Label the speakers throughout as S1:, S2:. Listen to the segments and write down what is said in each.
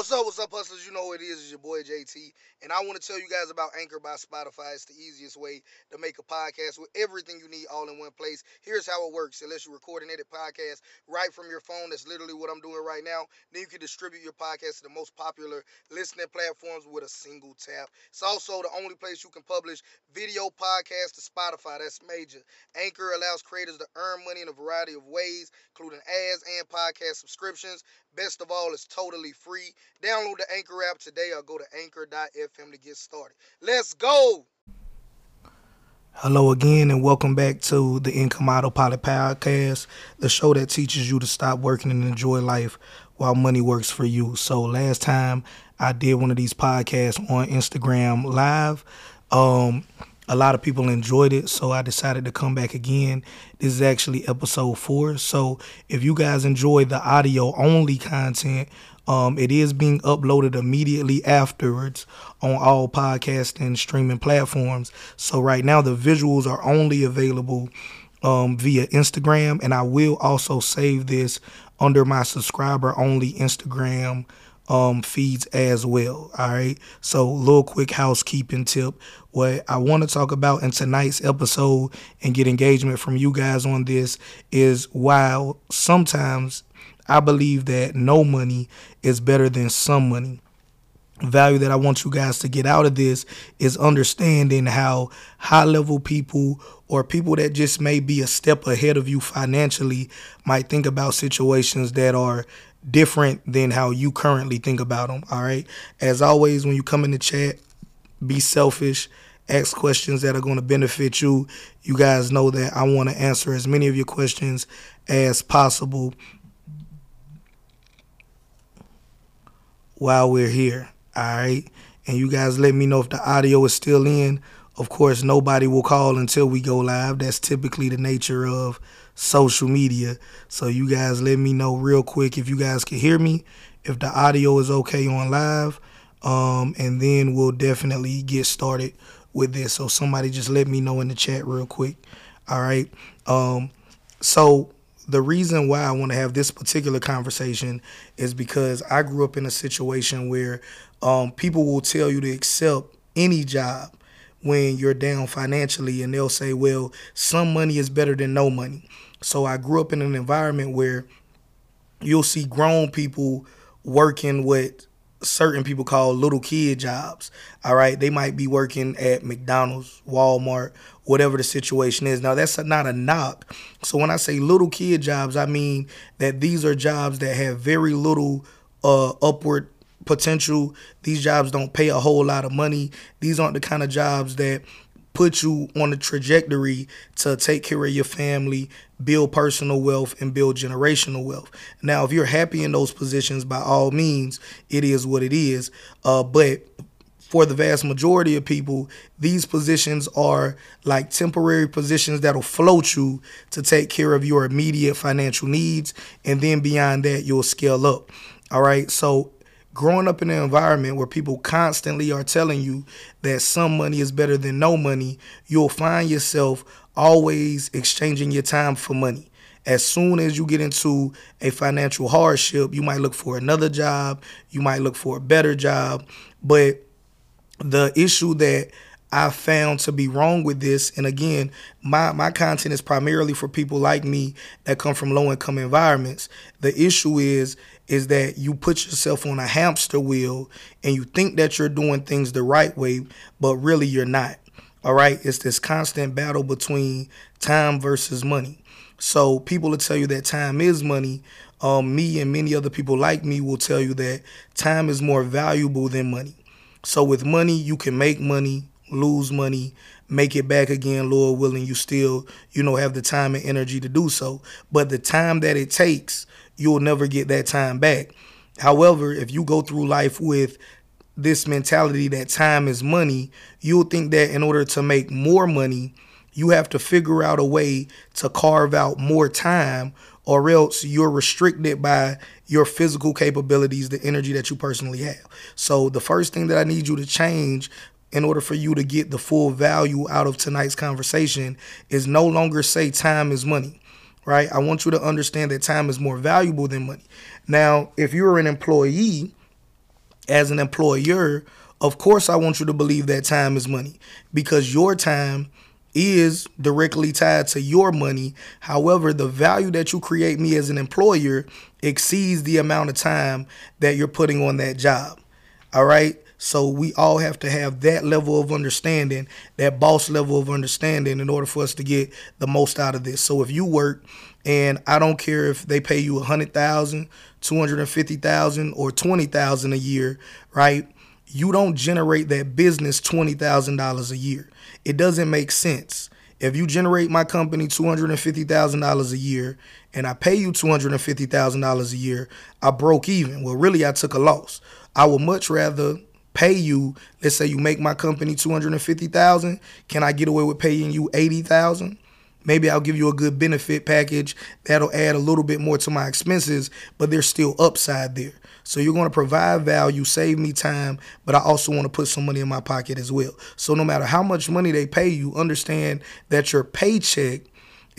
S1: What's up, what's up, hustlers? You know who it is. It's your boy JT. And I want to tell you guys about Anchor by Spotify. It's the easiest way to make a podcast with everything you need all in one place. Here's how it works. Unless you're recording edit podcast right from your phone, that's literally what I'm doing right now. Then you can distribute your podcast to the most popular listening platforms with a single tap. It's also the only place you can publish video podcasts to Spotify. That's major. Anchor allows creators to earn money in a variety of ways, including ads and podcast subscriptions. Best of all, it's totally free. Download the Anchor app today or go to anchor.fm to get started. Let's go.
S2: Hello again, and welcome back to the Income Autopilot Podcast, the show that teaches you to stop working and enjoy life while money works for you. So, last time I did one of these podcasts on Instagram Live. Um, a lot of people enjoyed it, so I decided to come back again. This is actually episode four. So if you guys enjoy the audio only content, um, it is being uploaded immediately afterwards on all podcasting streaming platforms. So right now the visuals are only available um, via Instagram, and I will also save this under my subscriber only Instagram um, feeds as well. All right. So, little quick housekeeping tip. What I want to talk about in tonight's episode and get engagement from you guys on this is while sometimes I believe that no money is better than some money. Value that I want you guys to get out of this is understanding how high level people or people that just may be a step ahead of you financially might think about situations that are different than how you currently think about them. All right. As always, when you come in the chat, be selfish, ask questions that are going to benefit you. You guys know that I want to answer as many of your questions as possible while we're here. All right. And you guys let me know if the audio is still in. Of course, nobody will call until we go live. That's typically the nature of social media. So you guys let me know real quick if you guys can hear me, if the audio is okay on live, um, and then we'll definitely get started with this. So somebody just let me know in the chat real quick. All right. Um, so the reason why I want to have this particular conversation is because I grew up in a situation where um, people will tell you to accept any job when you're down financially and they'll say, well, some money is better than no money. So I grew up in an environment where you'll see grown people working with certain people call little kid jobs. All right. They might be working at McDonald's, Walmart, whatever the situation is. Now, that's not a knock. So when I say little kid jobs, I mean that these are jobs that have very little uh, upward potential. These jobs don't pay a whole lot of money. These aren't the kind of jobs that put you on a trajectory to take care of your family, build personal wealth, and build generational wealth. Now, if you're happy in those positions, by all means, it is what it is. Uh, but for the vast majority of people, these positions are like temporary positions that'll float you to take care of your immediate financial needs. And then beyond that, you'll scale up. All right. So growing up in an environment where people constantly are telling you that some money is better than no money, you'll find yourself always exchanging your time for money. As soon as you get into a financial hardship, you might look for another job, you might look for a better job. But the issue that I found to be wrong with this, and again, my, my content is primarily for people like me that come from low income environments. The issue is is that you put yourself on a hamster wheel and you think that you're doing things the right way, but really you're not. All right. It's this constant battle between time versus money. So people will tell you that time is money. Um, me and many other people like me will tell you that time is more valuable than money. So with money, you can make money, lose money, make it back again, Lord willing, you still, you know, have the time and energy to do so. But the time that it takes you'll never get that time back. However, if you go through life with this mentality that time is money, you'll think that in order to make more money, you have to figure out a way to carve out more time or else you're restricted by your physical capabilities, the energy that you personally have. So the first thing that I need you to change in order for you to get the full value out of tonight's conversation is no longer say time is money right? I want you to understand that time is more valuable than money. Now, if you're an employee, as an employer, of course I want you to believe that time is money because your time is directly tied to your money. However, the value that you create me as an employer exceeds the amount of time that you're putting on that job. All right? So we all have to have that level of understanding, that boss level of understanding in order for us to get the most out of this. So if you work and I don't care if they pay you a hundred thousand, two hundred and fifty thousand, or twenty thousand a year, right? You don't generate that business twenty thousand dollars a year. It doesn't make sense. If you generate my company two hundred and fifty thousand dollars a year and I pay you two hundred and fifty thousand dollars a year, I broke even. Well, really, I took a loss. I would much rather pay you let's say you make my company 250,000 can I get away with paying you 80,000 maybe I'll give you a good benefit package that'll add a little bit more to my expenses but there's still upside there so you're going to provide value save me time but I also want to put some money in my pocket as well so no matter how much money they pay you understand that your paycheck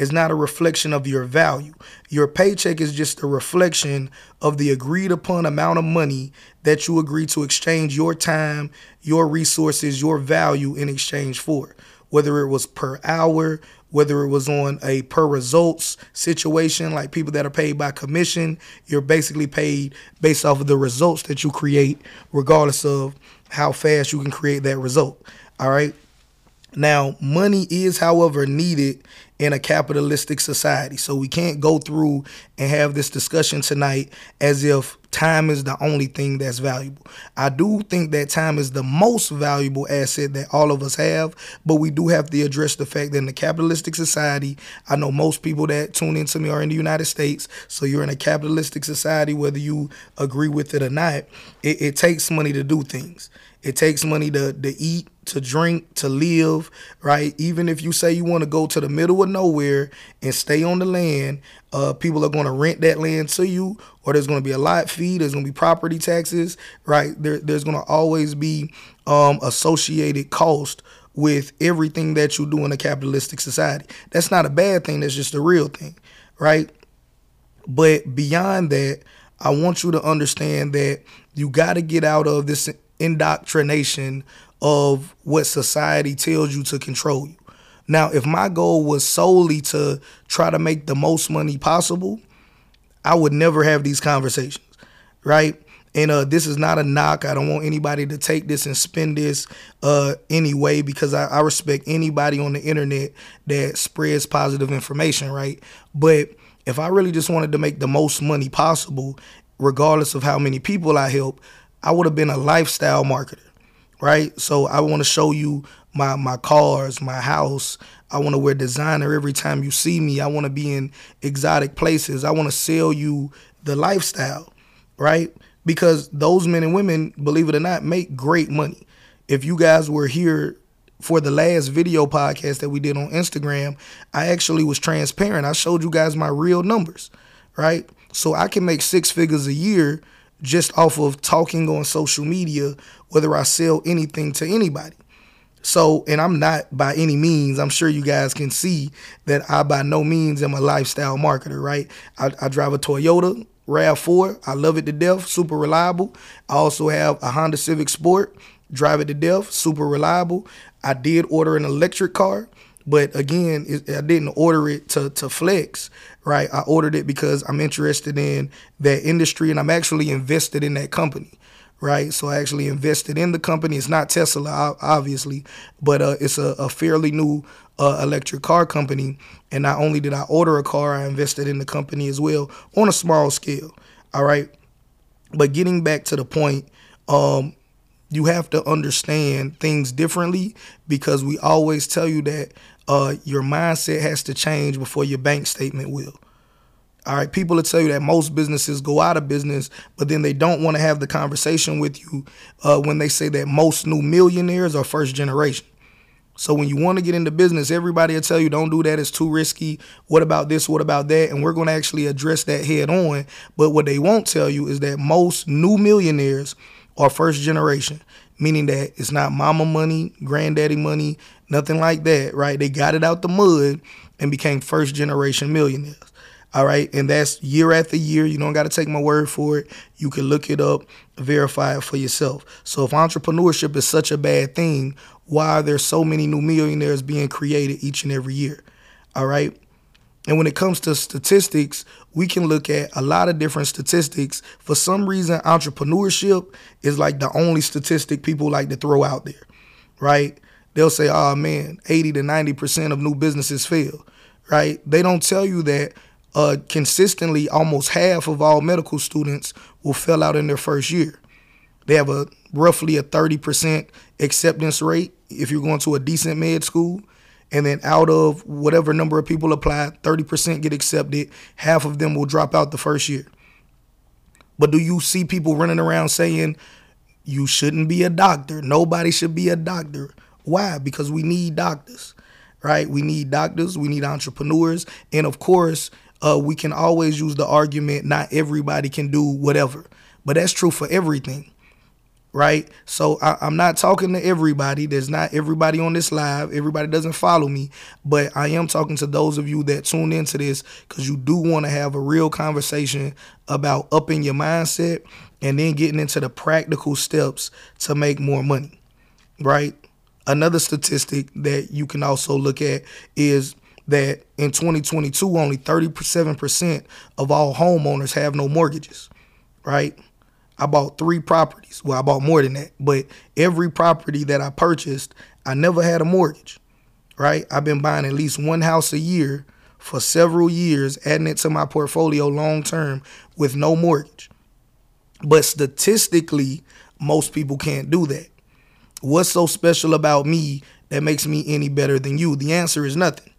S2: is not a reflection of your value. Your paycheck is just a reflection of the agreed upon amount of money that you agree to exchange your time, your resources, your value in exchange for. Whether it was per hour, whether it was on a per results situation, like people that are paid by commission, you're basically paid based off of the results that you create, regardless of how fast you can create that result. All right. Now, money is, however, needed in a capitalistic society. So we can't go through and have this discussion tonight as if time is the only thing that's valuable. I do think that time is the most valuable asset that all of us have, but we do have to address the fact that in a capitalistic society, I know most people that tune into me are in the United States. So you're in a capitalistic society, whether you agree with it or not, it, it takes money to do things. It takes money to, to eat, to drink, to live, right? Even if you say you want to go to the middle of nowhere and stay on the land, uh, people are going to rent that land to you, or there's going to be a lot fee, there's going to be property taxes, right? There, there's going to always be um, associated cost with everything that you do in a capitalistic society. That's not a bad thing, that's just a real thing, right? But beyond that, I want you to understand that you got to get out of this indoctrination of what society tells you to control you. Now, if my goal was solely to try to make the most money possible, I would never have these conversations, right? And uh, this is not a knock. I don't want anybody to take this and spend this uh, anyway because I, I respect anybody on the internet that spreads positive information, right? But if I really just wanted to make the most money possible, regardless of how many people I help, I would have been a lifestyle marketer, right? So I want to show you my my cars, my house. I want to wear designer every time you see me. I want to be in exotic places. I want to sell you the lifestyle, right? Because those men and women, believe it or not, make great money. If you guys were here for the last video podcast that we did on Instagram, I actually was transparent. I showed you guys my real numbers, right? So I can make six figures a year just off of talking on social media, whether I sell anything to anybody. So, and I'm not by any means, I'm sure you guys can see that I by no means am a lifestyle marketer, right? I, I drive a Toyota RAV4. I love it to death, super reliable. I also have a Honda Civic Sport, drive it to death, super reliable. I did order an electric car, but again, I didn't order it to, to flex right? I ordered it because I'm interested in that industry and I'm actually invested in that company, right? So I actually invested in the company. It's not Tesla, obviously, but uh, it's a, a, fairly new uh, electric car company. And not only did I order a car, I invested in the company as well on a small scale, all right? But getting back to the point, um, you have to understand things differently because we always tell you that uh, your mindset has to change before your bank statement will. All right, people will tell you that most businesses go out of business, but then they don't want to have the conversation with you uh, when they say that most new millionaires are first generation. So when you want to get into business, everybody will tell you, don't do that, it's too risky. What about this? What about that? And we're going to actually address that head on. But what they won't tell you is that most new millionaires are first generation, meaning that it's not mama money, granddaddy money, nothing like that, right? They got it out the mud and became first generation millionaires. All right. And that's year after year. You don't got to take my word for it. You can look it up, verify it for yourself. So if entrepreneurship is such a bad thing, why are there so many new millionaires being created each and every year? All right. And when it comes to statistics, we can look at a lot of different statistics. For some reason, entrepreneurship is like the only statistic people like to throw out there, right? They'll say, oh man, 80 to 90% of new businesses fail, right? They don't tell you that uh, consistently almost half of all medical students will fail out in their first year. They have a roughly a 30% acceptance rate if you're going to a decent med school and then out of whatever number of people apply, 30% get accepted, half of them will drop out the first year. But do you see people running around saying you shouldn't be a doctor? Nobody should be a doctor. Why? Because we need doctors, right? We need doctors, we need entrepreneurs, and of course, uh, we can always use the argument not everybody can do whatever. But that's true for everything right? So I, am not talking to everybody. There's not everybody on this live. Everybody doesn't follow me, but I am talking to those of you that tune into this because you do want to have a real conversation about upping your mindset and then getting into the practical steps to make more money, right? Another statistic that you can also look at is that in 2022, only 37% of all homeowners have no mortgages, right? I bought three properties. Well, I bought more than that, but every property that I purchased, I never had a mortgage, right? I've been buying at least one house a year for several years, adding it to my portfolio long term with no mortgage. But statistically, most people can't do that. What's so special about me that makes me any better than you? The answer is nothing,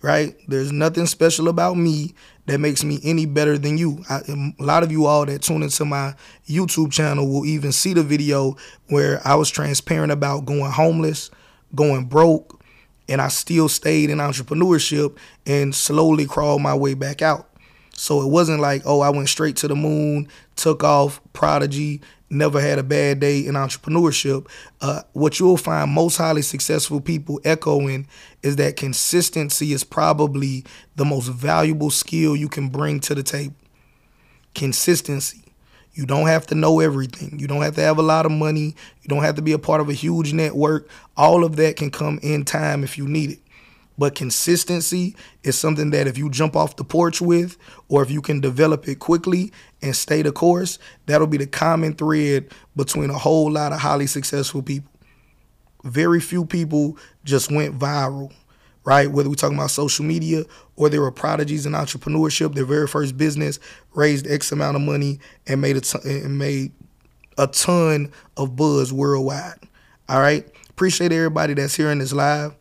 S2: right? There's nothing special about me that makes me any better than you. I, a lot of you all that tune into my YouTube channel will even see the video where I was transparent about going homeless, going broke, and I still stayed in entrepreneurship and slowly crawled my way back out. So it wasn't like, oh, I went straight to the moon, took off, prodigy, never had a bad day in entrepreneurship. Uh, what you'll find most highly successful people echoing is that consistency is probably the most valuable skill you can bring to the table. Consistency. You don't have to know everything. You don't have to have a lot of money. You don't have to be a part of a huge network. All of that can come in time if you need it. But consistency is something that if you jump off the porch with, or if you can develop it quickly and stay the course, that'll be the common thread between a whole lot of highly successful people. Very few people just went viral, right? Whether we're talking about social media or they were prodigies in entrepreneurship, their very first business raised X amount of money and made a ton, and made a ton of buzz worldwide. All right. Appreciate everybody that's hearing this live.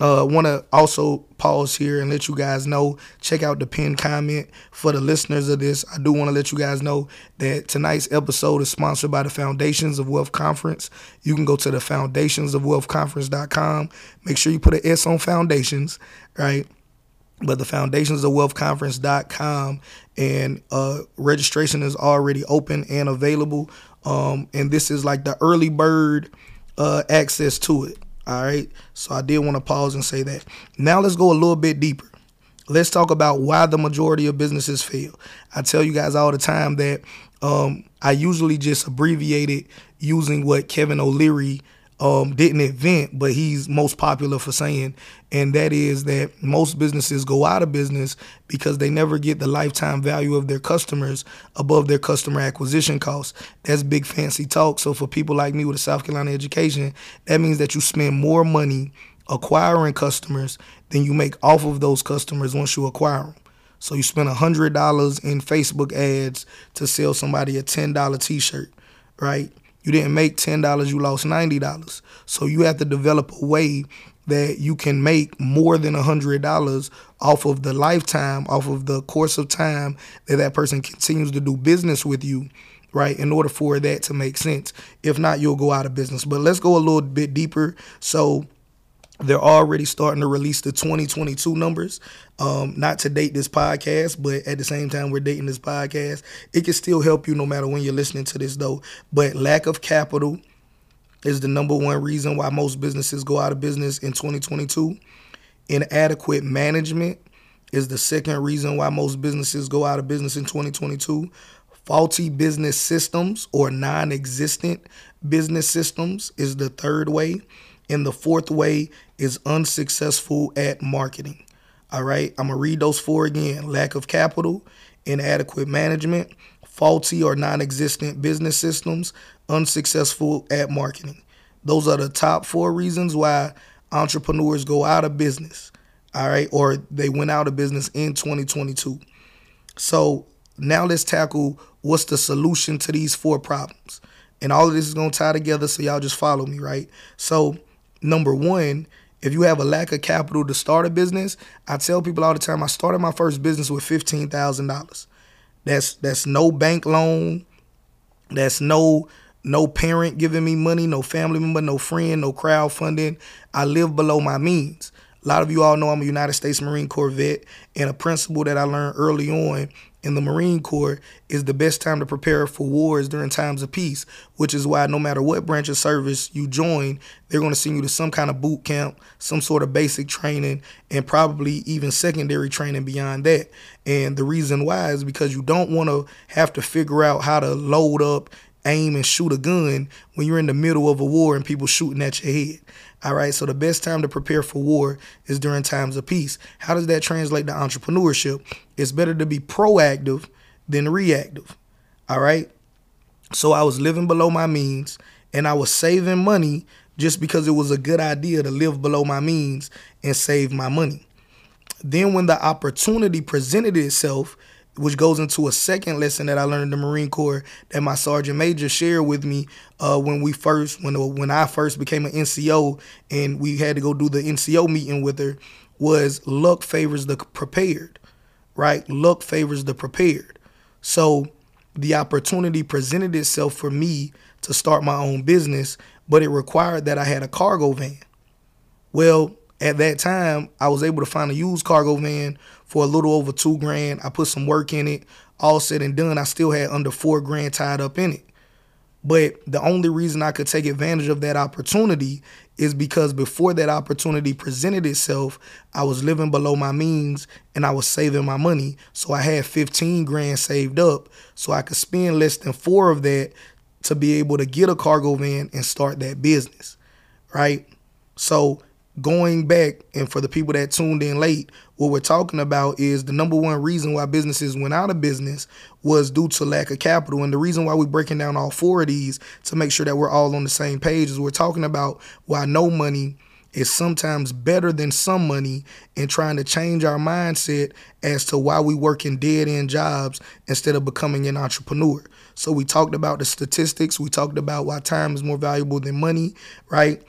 S2: Uh, want to also pause here and let you guys know. Check out the pinned comment for the listeners of this. I do want to let you guys know that tonight's episode is sponsored by the Foundations of Wealth Conference. You can go to the foundationsofwealthconference.com. Make sure you put an S on foundations, right? But the foundations of wealthconference.com and uh, registration is already open and available. Um, and this is like the early bird uh, access to it. All right. So I did want to pause and say that. Now let's go a little bit deeper. Let's talk about why the majority of businesses fail. I tell you guys all the time that um, I usually just abbreviate it using what Kevin O'Leary um, didn't invent, but he's most popular for saying, and that is that most businesses go out of business because they never get the lifetime value of their customers above their customer acquisition costs. That's big fancy talk. So for people like me with a South Carolina education, that means that you spend more money acquiring customers than you make off of those customers once you acquire them. So you spend $100 in Facebook ads to sell somebody a $10 t-shirt, right? You didn't make $10, you lost $90. So you have to develop a way that you can make more than $100 off of the lifetime, off of the course of time that that person continues to do business with you, right? In order for that to make sense. If not, you'll go out of business. But let's go a little bit deeper. So they're already starting to release the 2022 numbers. Um, not to date this podcast, but at the same time, we're dating this podcast. It can still help you no matter when you're listening to this, though. But lack of capital is the number one reason why most businesses go out of business in 2022. Inadequate management is the second reason why most businesses go out of business in 2022. Faulty business systems or non existent business systems is the third way. And the fourth way is unsuccessful at marketing. All right, I'm gonna read those four again lack of capital, inadequate management, faulty or non existent business systems, unsuccessful at marketing. Those are the top four reasons why entrepreneurs go out of business. All right, or they went out of business in 2022. So now let's tackle what's the solution to these four problems. And all of this is gonna tie together, so y'all just follow me, right? So, number one, if you have a lack of capital to start a business, I tell people all the time I started my first business with fifteen thousand dollars. That's that's no bank loan. That's no no parent giving me money, no family member, no friend, no crowdfunding. I live below my means. A lot of you all know I'm a United States Marine Corps vet, and a principle that I learned early on in the Marine Corps is the best time to prepare for wars during times of peace, which is why no matter what branch of service you join, they're going to send you to some kind of boot camp, some sort of basic training, and probably even secondary training beyond that. And the reason why is because you don't want to have to figure out how to load up aim and shoot a gun when you're in the middle of a war and people shooting at your head. All right, so the best time to prepare for war is during times of peace. How does that translate to entrepreneurship? It's better to be proactive than reactive. All right, so I was living below my means and I was saving money just because it was a good idea to live below my means and save my money. Then, when the opportunity presented itself, which goes into a second lesson that I learned in the Marine Corps that my sergeant major shared with me uh, when we first when when I first became an NCO and we had to go do the NCO meeting with her was luck favors the prepared, right? Luck favors the prepared. So the opportunity presented itself for me to start my own business, but it required that I had a cargo van. Well, at that time, I was able to find a used cargo van for a little over two grand. I put some work in it. All said and done, I still had under four grand tied up in it. But the only reason I could take advantage of that opportunity is because before that opportunity presented itself, I was living below my means and I was saving my money. So I had 15 grand saved up so I could spend less than four of that to be able to get a cargo van and start that business. Right? So going back and for the people that tuned in late what we're talking about is the number one reason why businesses went out of business was due to lack of capital and the reason why we're breaking down all four of these to make sure that we're all on the same page is we're talking about why no money is sometimes better than some money and trying to change our mindset as to why we work in dead end jobs instead of becoming an entrepreneur. So we talked about the statistics, we talked about why time is more valuable than money, right?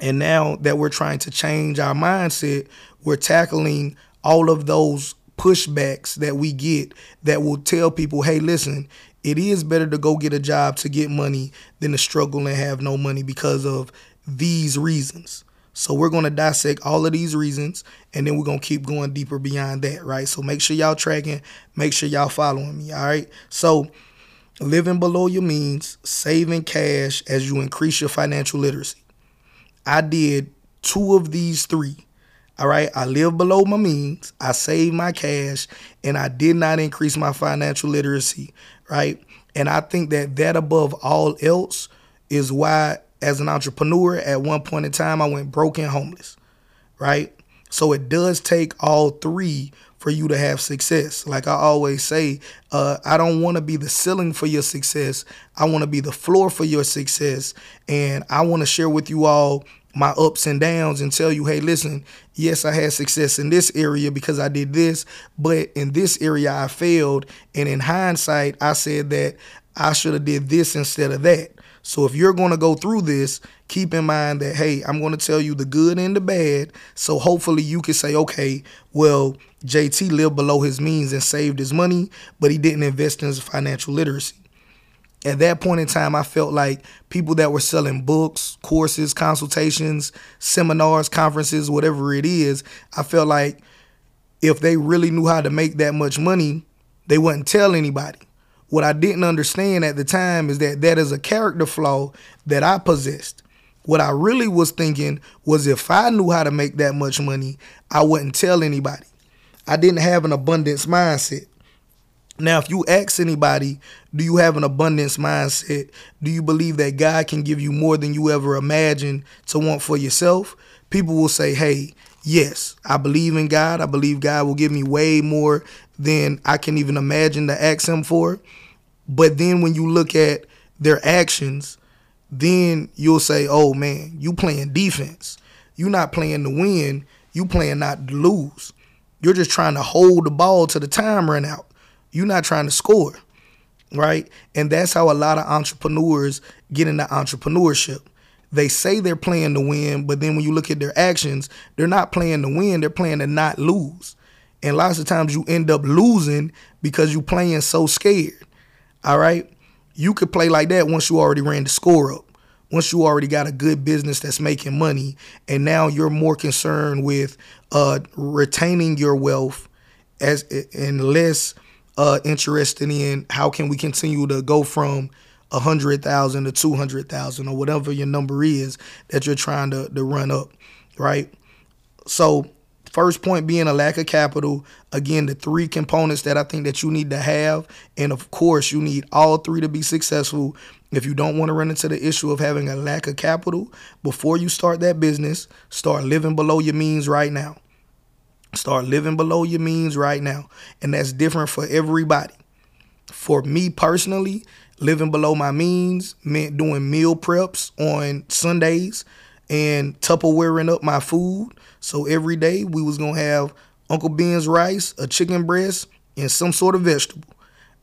S2: And now that we're trying to change our mindset, we're tackling all of those pushbacks that we get that will tell people, hey, listen, it is better to go get a job to get money than to struggle and have no money because of these reasons. So we're going to dissect all of these reasons and then we're going to keep going deeper beyond that, right? So make sure y'all tracking, make sure y'all following me, all right? So living below your means, saving cash as you increase your financial literacy. I did two of these three. All right, I live below my means, I saved my cash, and I did not increase my financial literacy, right? And I think that that above all else is why, as an entrepreneur, at one point in time, I went broke and homeless, right? So it does take all three for you to have success. Like I always say, uh, I don't want to be the ceiling for your success. I want to be the floor for your success. And I want to share with you all my ups and downs and tell you, hey, listen, yes, I had success in this area because I did this, but in this area I failed. And in hindsight, I said that I should have did this instead of that. So if you're going to go through this, keep in mind that hey, I'm going to tell you the good and the bad. So hopefully you can say, okay, well, JT lived below his means and saved his money, but he didn't invest in his financial literacy at that point in time, I felt like people that were selling books, courses, consultations, seminars, conferences, whatever it is, I felt like if they really knew how to make that much money, they wouldn't tell anybody. What I didn't understand at the time is that that is a character flaw that I possessed. What I really was thinking was if I knew how to make that much money, I wouldn't tell anybody. I didn't have an abundance mindset. Now, if you ask anybody, do you have an abundance mindset? Do you believe that God can give you more than you ever imagined to want for yourself? People will say, hey, yes, I believe in God. I believe God will give me way more than I can even imagine to ask Him for. But then when you look at their actions, then you'll say, oh man, you playing defense. You're not playing to win. You playing not to lose. You're just trying to hold the ball to the time run out. You're not trying to score, right? And that's how a lot of entrepreneurs get into entrepreneurship. They say they're playing to win, but then when you look at their actions, they're not playing to win, they're playing to not lose. And lots of times you end up losing because you're playing so scared. All right? You could play like that once you already ran the score up. Once you already got a good business that's making money, and now you're more concerned with uh, retaining your wealth as and less uh, interested in how can we continue to go from a hundred thousand to two hundred thousand or whatever your number is that you're trying to, to run up, right? So first point being a lack of capital. Again, the three components that I think that you need to have, and of course you need all three to be successful. If you don't want to run into the issue of having a lack of capital before you start that business, start living below your means right now. Start living below your means right now. And that's different for everybody. For me personally, living below my means meant doing meal preps on Sundays and Tupperwareing up my food. So every day we was gonna have Uncle Ben's rice, a chicken breast, and some sort of vegetable,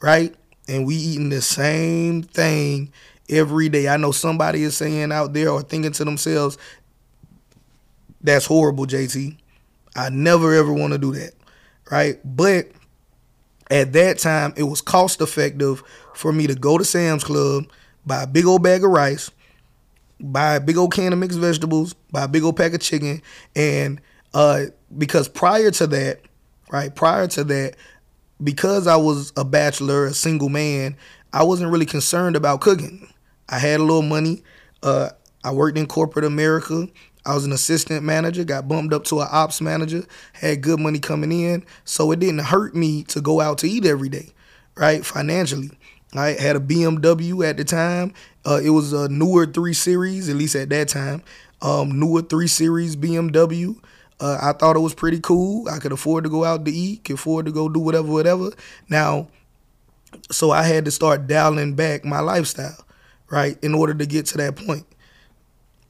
S2: right? And we eating the same thing every day. I know somebody is saying out there or thinking to themselves, that's horrible, JT. I never ever want to do that, right? But at that time, it was cost effective for me to go to Sam's Club, buy a big old bag of rice, buy a big old can of mixed vegetables, buy a big old pack of chicken, and uh, because prior to that, right, prior to that, because I was a bachelor, a single man, I wasn't really concerned about cooking. I had a little money. Uh, I worked in corporate America. I was an assistant manager, got bumped up to an ops manager, had good money coming in. So it didn't hurt me to go out to eat every day, right? Financially. I had a BMW at the time. Uh, it was a newer 3 Series, at least at that time. Um, newer 3 Series BMW. Uh, I thought it was pretty cool. I could afford to go out to eat, could afford to go do whatever, whatever. Now, so I had to start dialing back my lifestyle, right, in order to get to that point.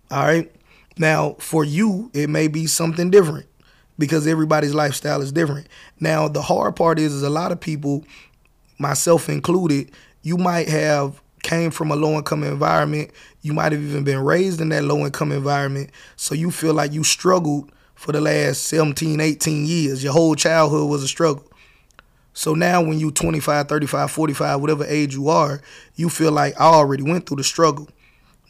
S2: All right. Now, for you, it may be something different because everybody's lifestyle is different. Now, the hard part is, is a lot of people, myself included, you might have came from a low income environment. You might have even been raised in that low income environment. So you feel like you struggled for the last 17, 18 years. Your whole childhood was a struggle. So now when you 25, 35, 45, whatever age you are, you feel like I already went through the struggle.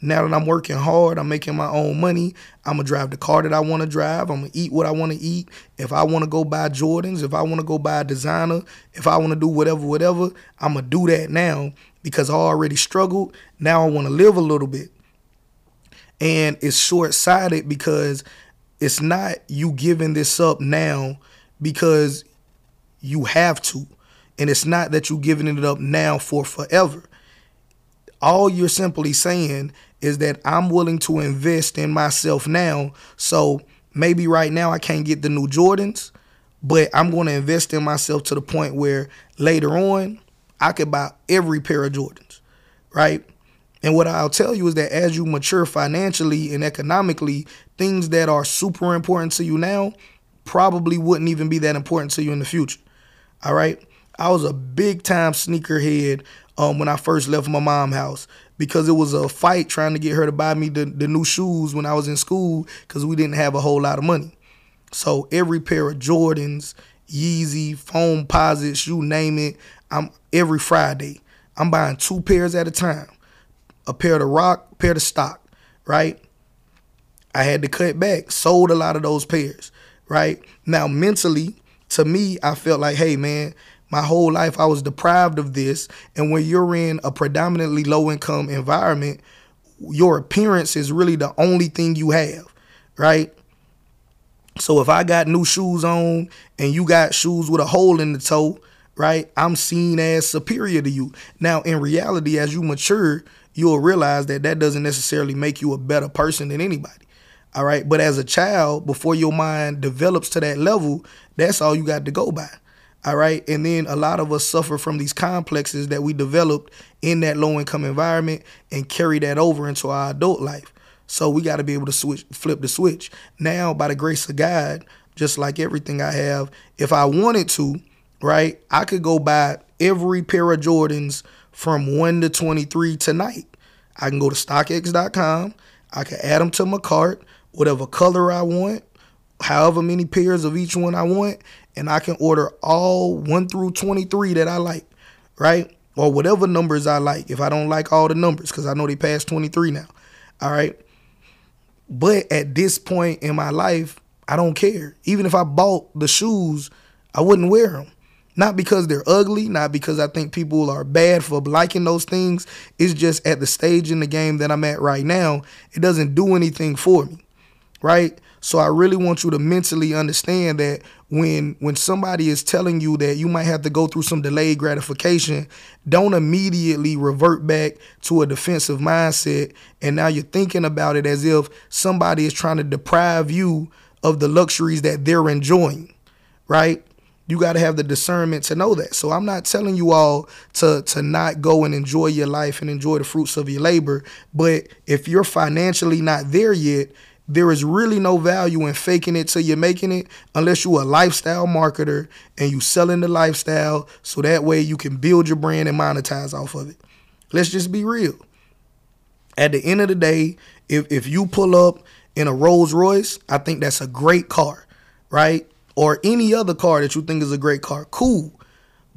S2: Now that I'm working hard, I'm making my own money. I'm gonna drive the car that I want to drive. I'm gonna eat what I want to eat. If I want to go buy Jordans, if I want to go buy a designer, if I want to do whatever, whatever, I'm gonna do that now because I already struggled. Now I want to live a little bit, and it's short sighted because it's not you giving this up now because you have to, and it's not that you're giving it up now for forever. All you're simply saying is that I'm willing to invest in myself now. So maybe right now I can't get the new Jordans, but I'm going to invest in myself to the point where later on I could buy every pair of Jordans, right? And what I'll tell you is that as you mature financially and economically, things that are super important to you now probably wouldn't even be that important to you in the future. All right? I was a big time sneakerhead um, when I first left my mom's house because it was a fight trying to get her to buy me the, the new shoes when I was in school because we didn't have a whole lot of money. So every pair of Jordans, Yeezy, foam Foamposites, you name it, I'm every Friday. I'm buying two pairs at a time. A pair the rock, a pair of stock, right? I had to cut back, sold a lot of those pairs, right? Now mentally, to me, I felt like, hey man, my whole life I was deprived of this. And when you're in a predominantly low income environment, your appearance is really the only thing you have, right? So if I got new shoes on and you got shoes with a hole in the toe, right? I'm seen as superior to you. Now, in reality, as you mature, you'll realize that that doesn't necessarily make you a better person than anybody. All right. But as a child, before your mind develops to that level, that's all you got to go by. All right. And then a lot of us suffer from these complexes that we developed in that low income environment and carry that over into our adult life. So we got to be able to switch, flip the switch. Now, by the grace of God, just like everything I have, if I wanted to, right, I could go buy every pair of Jordans from 1 to 23 tonight. I can go to StockX.com. I can add them to my cart, whatever color I want, however many pairs of each one I want, and I can order all 1 through 23 that I like, right? Or whatever numbers I like if I don't like all the numbers because I know they passed 23 now. All right. But at this point in my life, I don't care. Even if I bought the shoes, I wouldn't wear them. Not because they're ugly, not because I think people are bad for liking those things. It's just at the stage in the game that I'm at right now, it doesn't do anything for me. Right? So I really want you to mentally understand that when when somebody is telling you that you might have to go through some delayed gratification, don't immediately revert back to a defensive mindset and now you're thinking about it as if somebody is trying to deprive you of the luxuries that they're enjoying, right? You got to have the discernment to know that. So I'm not telling you all to to not go and enjoy your life and enjoy the fruits of your labor, but if you're financially not there yet, there is really no value in faking it till you're making it unless you're a lifestyle marketer and you selling the lifestyle so that way you can build your brand and monetize off of it. Let's just be real. At the end of the day, if, if you pull up in a Rolls Royce, I think that's a great car, right? Or any other car that you think is a great car, cool.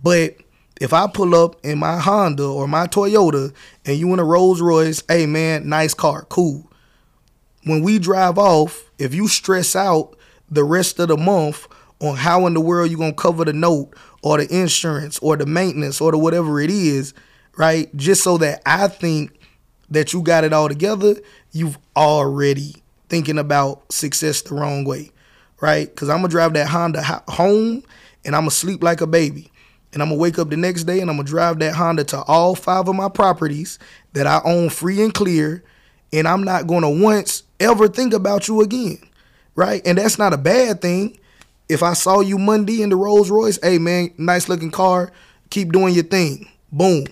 S2: But if I pull up in my Honda or my Toyota and you in a Rolls Royce, hey man, nice car, cool when we drive off, if you stress out the rest of the month on how in the world you're to cover the note or the insurance or the maintenance or the whatever it is, right? Just so that I think that you got it all together, you've already thinking about success the wrong way, right? Because I'm to drive that Honda home and I'm to sleep like a baby. And I'm to wake up the next day and I'm to drive that Honda to all five of my properties that I own free and clear. And I'm not to once ever think about you again, right? And that's not a bad thing. If I saw you Monday in the Rolls Royce, hey man, nice looking car, keep doing your thing. Boom.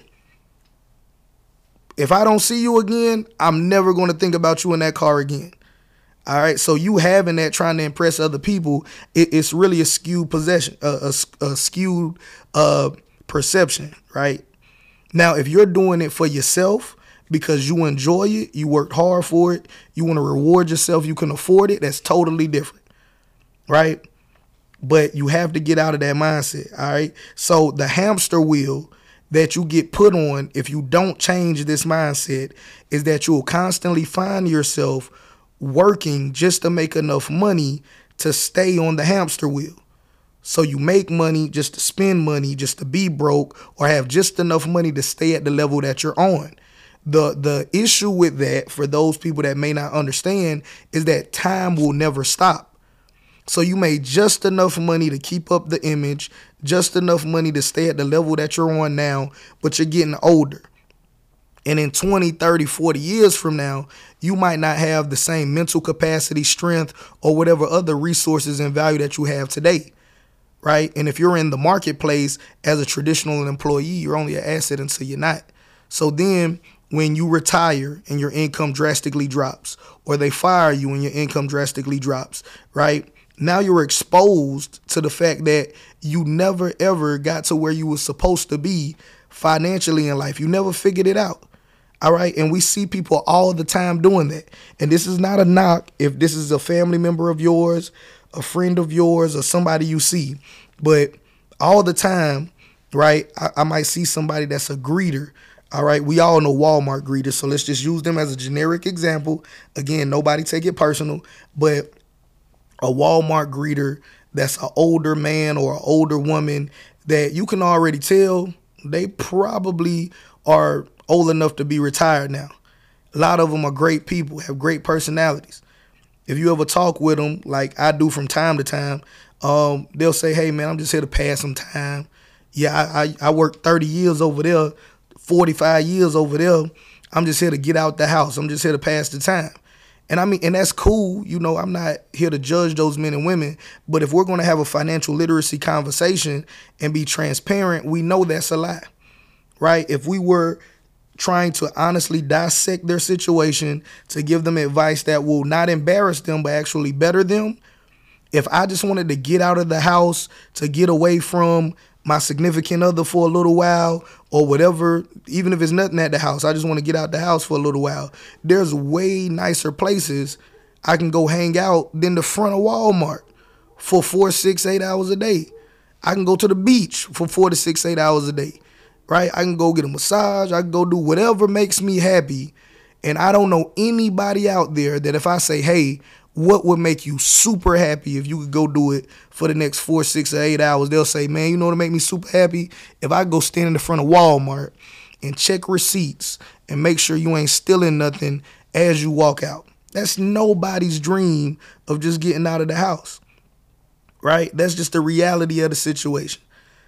S2: If I don't see you again, I'm never going to think about you in that car again. All right, so you having that trying to impress other people, it, it's really a skewed possession, uh, a, a skewed uh, perception, right? Now, if you're doing it for yourself, because you enjoy it, you worked hard for it, you want to reward yourself, you can afford it, that's totally different. Right? But you have to get out of that mindset. All right. So the hamster wheel that you get put on if you don't change this mindset is that you'll constantly find yourself working just to make enough money to stay on the hamster wheel. So you make money just to spend money, just to be broke, or have just enough money to stay at the level that you're on the the issue with that for those people that may not understand is that time will never stop. So you made just enough money to keep up the image, just enough money to stay at the level that you're on now, but you're getting older. And in 20, 30, 40 years from now, you might not have the same mental capacity, strength, or whatever other resources and value that you have today. Right? And if you're in the marketplace as a traditional employee, you're only an asset until you're not. So then when you retire and your income drastically drops, or they fire you and your income drastically drops, right? Now you're exposed to the fact that you never ever got to where you were supposed to be financially in life. You never figured it out. All right. And we see people all the time doing that. And this is not a knock if this is a family member of yours, a friend of yours, or somebody you see. But all the time, right, I, I might see somebody that's a greeter all right, we all know Walmart greeters, so let's just use them as a generic example. Again, nobody take it personal, but a Walmart greeter that's an older man or an older woman that you can already tell they probably are old enough to be retired now. A lot of them are great people, have great personalities. if you ever talk with them, like I do from time to time, um, they'll say, "Hey, man, I'm just here to pass some time." Yeah, I, I, I worked 30 years over there, 45 years over there. I'm just here to get out the house. I'm just here to pass the time. And I mean, and that's cool. You know, I'm not here to judge those men and women. But if we're going to have a financial literacy conversation and be transparent, we know that's a lie, right? If we were trying to honestly dissect their situation to give them advice that will not embarrass them, but actually better them, if I just wanted to get out of the house, to get away from my significant other for a little while or whatever, even if it's nothing at the house, I just want to get out the house for a little while. There's way nicer places I can go hang out than the front of Walmart for four, six, eight hours a day. I can go to the beach for four to six, eight hours a day, right? I can go get a massage. I can go do whatever makes me happy. And I don't know anybody out there that if I say, hey, what would make you super happy if you could go do it for the next four, six, or eight hours? They'll say, man, you know what make me super happy? If I go stand in the front of Walmart and check receipts and make sure you ain't stealing nothing as you walk out. That's nobody's dream of just getting out of the house, right? That's just the reality of the situation.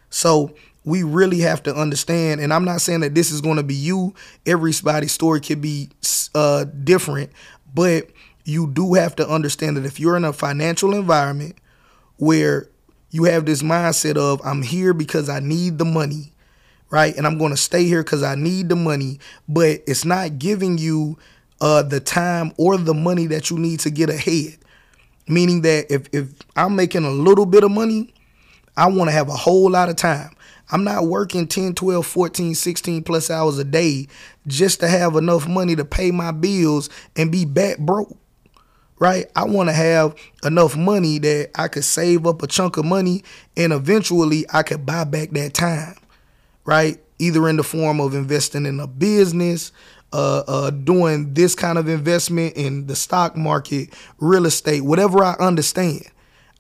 S2: So we really have to understand, and I'm not saying that this is going to be you. Everybody's story could be uh, different, but you do have to understand that if you're in a financial environment where you have this mindset of I'm here because I need the money, right? And I'm going to stay here because I need the money, but it's not giving you uh, the time or the money that you need to get ahead. Meaning that if, if I'm making a little bit of money, I want to have a whole lot of time. I'm not working 10, 12, 14, 16 plus hours a day just to have enough money to pay my bills and be back broke right? I want to have enough money that I could save up a chunk of money and eventually I could buy back that time, right? Either in the form of investing in a business, uh, uh, doing this kind of investment in the stock market, real estate, whatever I understand.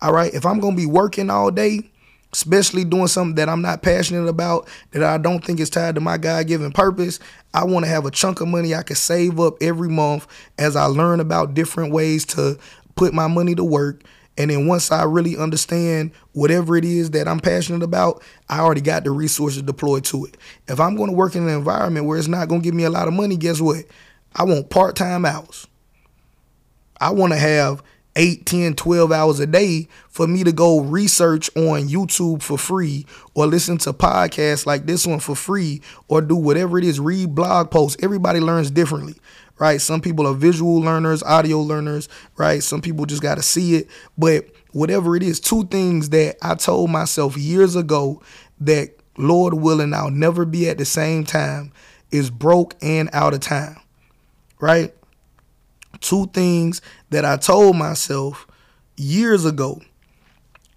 S2: All right. If I'm going to be working all day, especially doing something that I'm not passionate about, that I don't think is tied to my God given purpose. I want to have a chunk of money I can save up every month as I learn about different ways to put my money to work. And then once I really understand whatever it is that I'm passionate about, I already got the resources deployed to it. If I'm going to work in an environment where it's not going to give me a lot of money, guess what? I want part time hours. I want to have 8, 10, 12 hours a day for me to go research on YouTube for free or listen to podcasts like this one for free or do whatever it is, read blog posts. Everybody learns differently, right? Some people are visual learners, audio learners, right? Some people just got to see it. But whatever it is, two things that I told myself years ago that Lord willing, I'll never be at the same time is broke and out of time, right? Two things that I told myself years ago.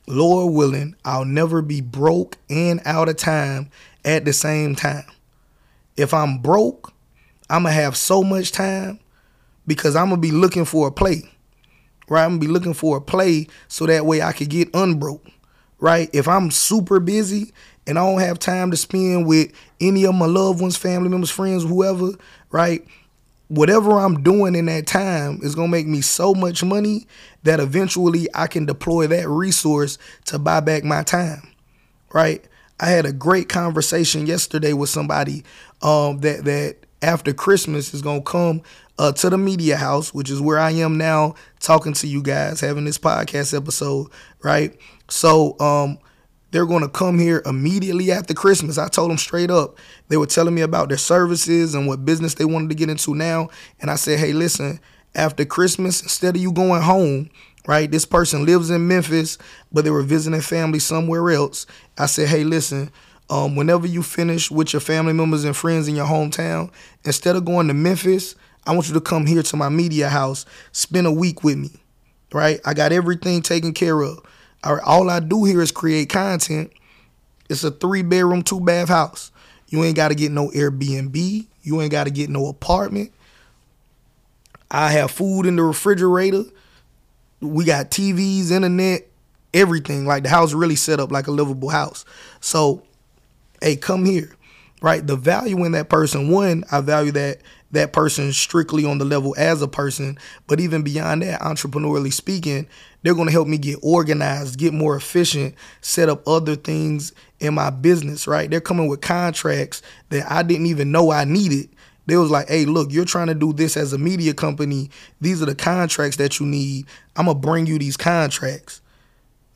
S2: Lord willing, I'll never be broke and out of time at the same time. If I'm broke, I'm going to have so much time because I'm going to be looking for a play. Right? I'm going to be looking for a play so that way I could get unbroke. Right? If I'm super busy and I don't have time to spend with any of my loved ones, family members, friends, whoever, right? Whatever I'm doing in that time is going to make me so much money that eventually I can deploy that resource to buy back my time. Right? I had a great conversation yesterday with somebody um, that that after Christmas is going to come uh, to the media house, which is where I am now talking to you guys, having this podcast episode, right? So um, they're going to come here immediately after Christmas. I told them straight up. They were telling me about their services and what business they wanted to get into now. And I said, hey, listen, after Christmas, instead of you going home, right? This person lives in Memphis, but they were visiting family somewhere else. I said, hey, listen, um, whenever you finish with your family members and friends in your hometown, instead of going to Memphis, I want you to come here to my media house, spend a week with me, right? I got everything taken care of all I do here is create content. It's a three bedroom, two bath house. You ain't got to get no Airbnb. You ain't got to get no apartment. I have food in the refrigerator. We got TVs, internet, everything. Like the house really set up like a livable house. So, hey, come here. Right? The value in that person, one, I value that that person strictly on the level as a person, but even beyond that, entrepreneurially speaking, they're going to help me get organized, get more efficient, set up other things in my business, right? They're coming with contracts that I didn't even know I needed. They was like, hey, look, you're trying to do this as a media company. These are the contracts that you need. I'm going to bring you these contracts.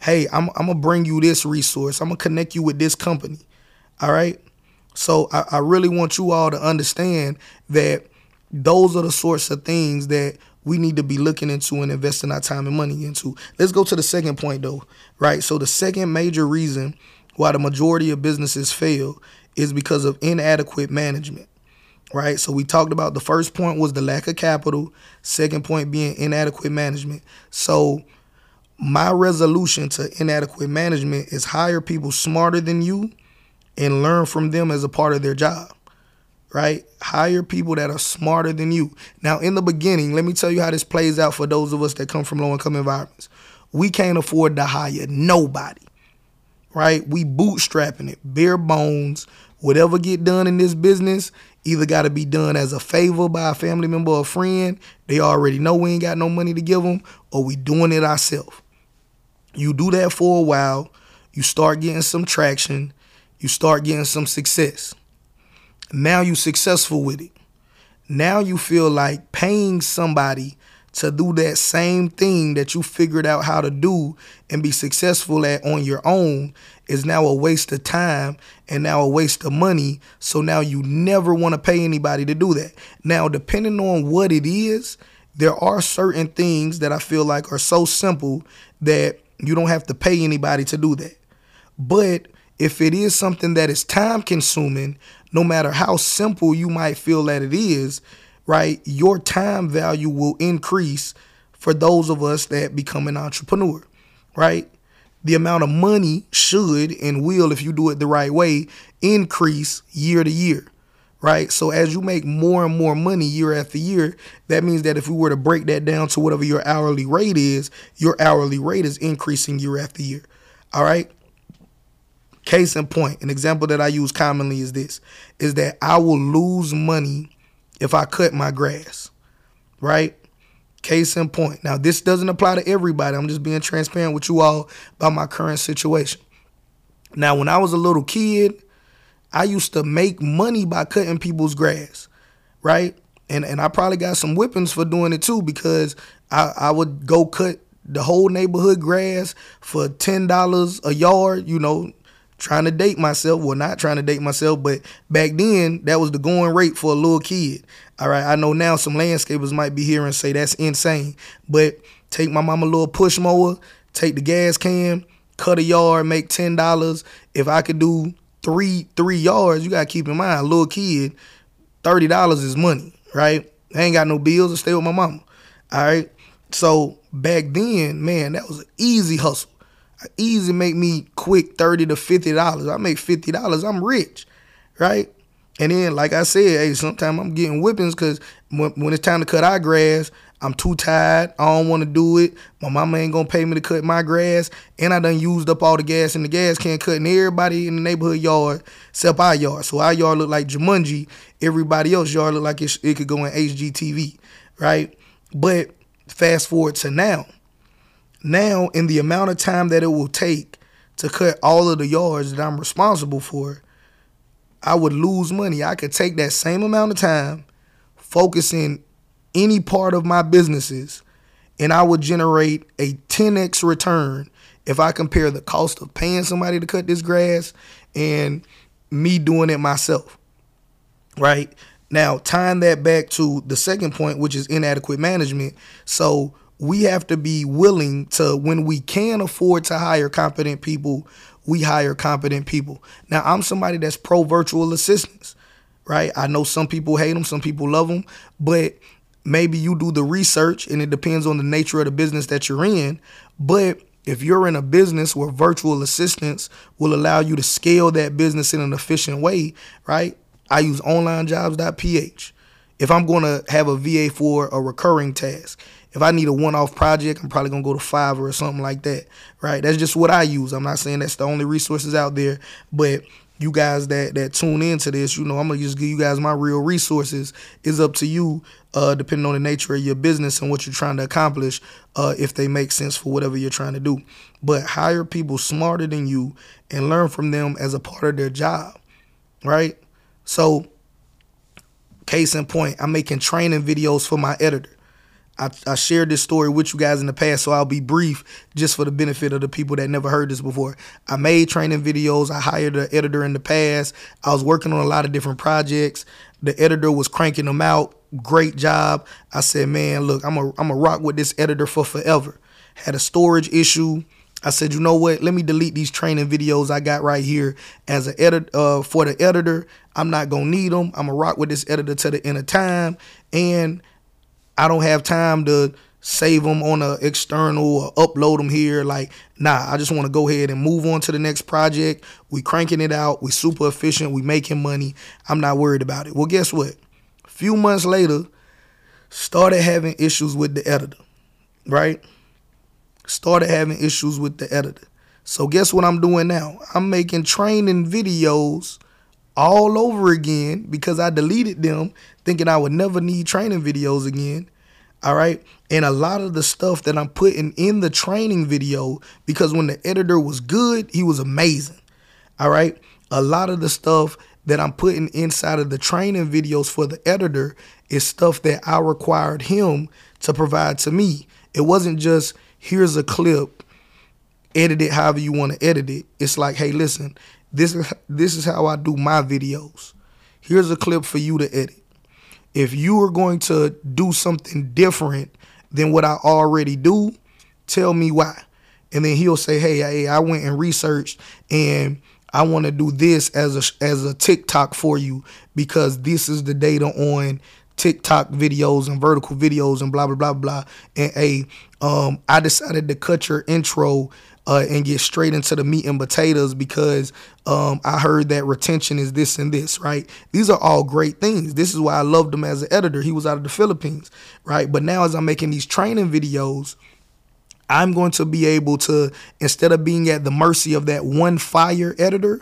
S2: Hey, I'm, I'm going to bring you this resource. I'm going to connect you with this company. All right. So I, I really want you all to understand that those are the sorts of things that we need to be looking into and investing our time and money into. Let's go to the second point though, right? So the second major reason why the majority of businesses fail is because of inadequate management. Right? So we talked about the first point was the lack of capital, second point being inadequate management. So my resolution to inadequate management is hire people smarter than you and learn from them as a part of their job right? Hire people that are smarter than you. Now, in the beginning, let me tell you how this plays out for those of us that come from low income environments. We can't afford to hire nobody, right? We bootstrapping it, bare bones. Whatever get done in this business, either got to be done as a favor by a family member or friend. They already know we ain't got no money to give them, or we doing it ourselves. You do that for a while, you start getting some traction, you start getting some success now you're successful with it. Now you feel like paying somebody to do that same thing that you figured out how to do and be successful at on your own is now a waste of time and now a waste of money. So now you never want to pay anybody to do that. Now, depending on what it is, there are certain things that I feel like are so simple that you don't have to pay anybody to do that. But if it is something that is time consuming, no matter how simple you might feel that it is, right, your time value will increase for those of us that become an entrepreneur, right? The amount of money should and will, if you do it the right way, increase year to year, right? So as you make more and more money year after year, that means that if we were to break that down to whatever your hourly rate is, your hourly rate is increasing year after year, all right? Case in point, an example that I use commonly is this is that I will lose money if I cut my grass. Right? Case in point. Now, this doesn't apply to everybody. I'm just being transparent with you all about my current situation. Now, when I was a little kid, I used to make money by cutting people's grass, right? And and I probably got some whippings for doing it too because I, I would go cut the whole neighborhood grass for ten dollars a yard, you know, trying to date myself. Well, not trying to date myself, but back then that was the going rate for a little kid. All right, I know now some landscapers might be here and say that's insane, but take my mama a little push mower, take the gas can, cut a yard, make ten dollars. If I could do three three yards, you gotta keep in mind, little kid, thirty dollars is money, right? I ain't got no bills to stay with my mama. All right. So back then, man, that was an easy hustle easy make me quick thirty to fifty dollars. I make fifty dollars, I'm rich, right? And then, like I said, hey, sometimes I'm getting whippings because when, when, it's time to cut our grass, I'm too tired. I don't want to do it. My mama ain't gonna pay me to cut my grass, and I done used up all the gas in the gas can cutting everybody in the neighborhood yard except our yard. So our yard look like Jumanji. Everybody else yard look like it, it could go in HGTV, right? But fast forward to now now, in the amount of time that it will take to cut all of the yards that I'm responsible for, I would lose money. I could take that same amount of time, focus in any part of my businesses, and I would generate a 10x return if I compare the cost of paying somebody to cut this grass and me doing it myself. Right? Now, tying that back to the second point, which is inadequate management. So, we have to be willing to when we can afford to hire competent people we hire competent people. Now i'm somebody that's pro virtual assistants right? I know some people hate them some people love them but maybe you do the research and it depends on the nature of the business that you're in. But if you're in a business where virtual assistants will allow you to scale that business in an efficient way right? I use onlinejobs.ph if i'm going to have a va for a recurring task if I need a one-off project, I'm probably gonna go to Fiverr or something like that, right? That's just what I use. I'm not saying that's the only resources out there, but you guys that that tune into this, you know, I'm gonna just give you guys my real resources. It's up to you, uh, depending on the nature of your business and what you're trying to accomplish, uh, if they make sense for whatever you're trying to do. But hire people smarter than you and learn from them as a part of their job, right? So, case in point, I'm making training videos for my editor. I, I, shared this story with you guys in the past, so I'll be brief just for the benefit of the people that never heard this before. I made training videos. I hired an editor in the past. I was working on a lot of different projects. The editor was cranking them out. Great job. I said, man, look, I'm a I'm a rock with this editor for forever. Had a storage issue. I said, you know what? Let me delete these training videos I got right here as an edit uh, for the editor. I'm not gonna need them. I'm gonna rock with this editor to the end of time, and I don't have time to save them on a external or upload them here. Like, nah, I just want to go ahead and move on to the next project. We cranking it out. We super efficient. We making money. I'm not worried about it. Well, guess what? A few months later, started having issues with the editor, right? Started having issues with the editor. So guess what I'm doing now? I'm making training videos all over again because I deleted them thinking I would never need training videos again. All right. And a lot of the stuff that I'm putting in the training video, because when the editor was good, he was amazing. All right. A lot of the stuff that I'm putting inside of the training videos for the editor is stuff that I required him to provide to me. It wasn't just here's a clip, edit it however you want to edit it. It's like, hey, listen, this is this is how I do my videos. Here's a clip for you to edit. If you are going to do something different than what I already do, tell me why. And then he'll say, "Hey, hey I went and researched and I want to do this as a as a TikTok for you because this is the data on TikTok videos and vertical videos and blah blah blah blah. And a um, I decided to cut your intro uh, and get straight into the meat and potatoes because um, I heard that retention is this and this, right? These are all great things. This is why I loved him as an editor. He was out of the Philippines, right? But now as I'm making these training videos, I'm going to be able to, instead of being at the mercy of that one fire editor,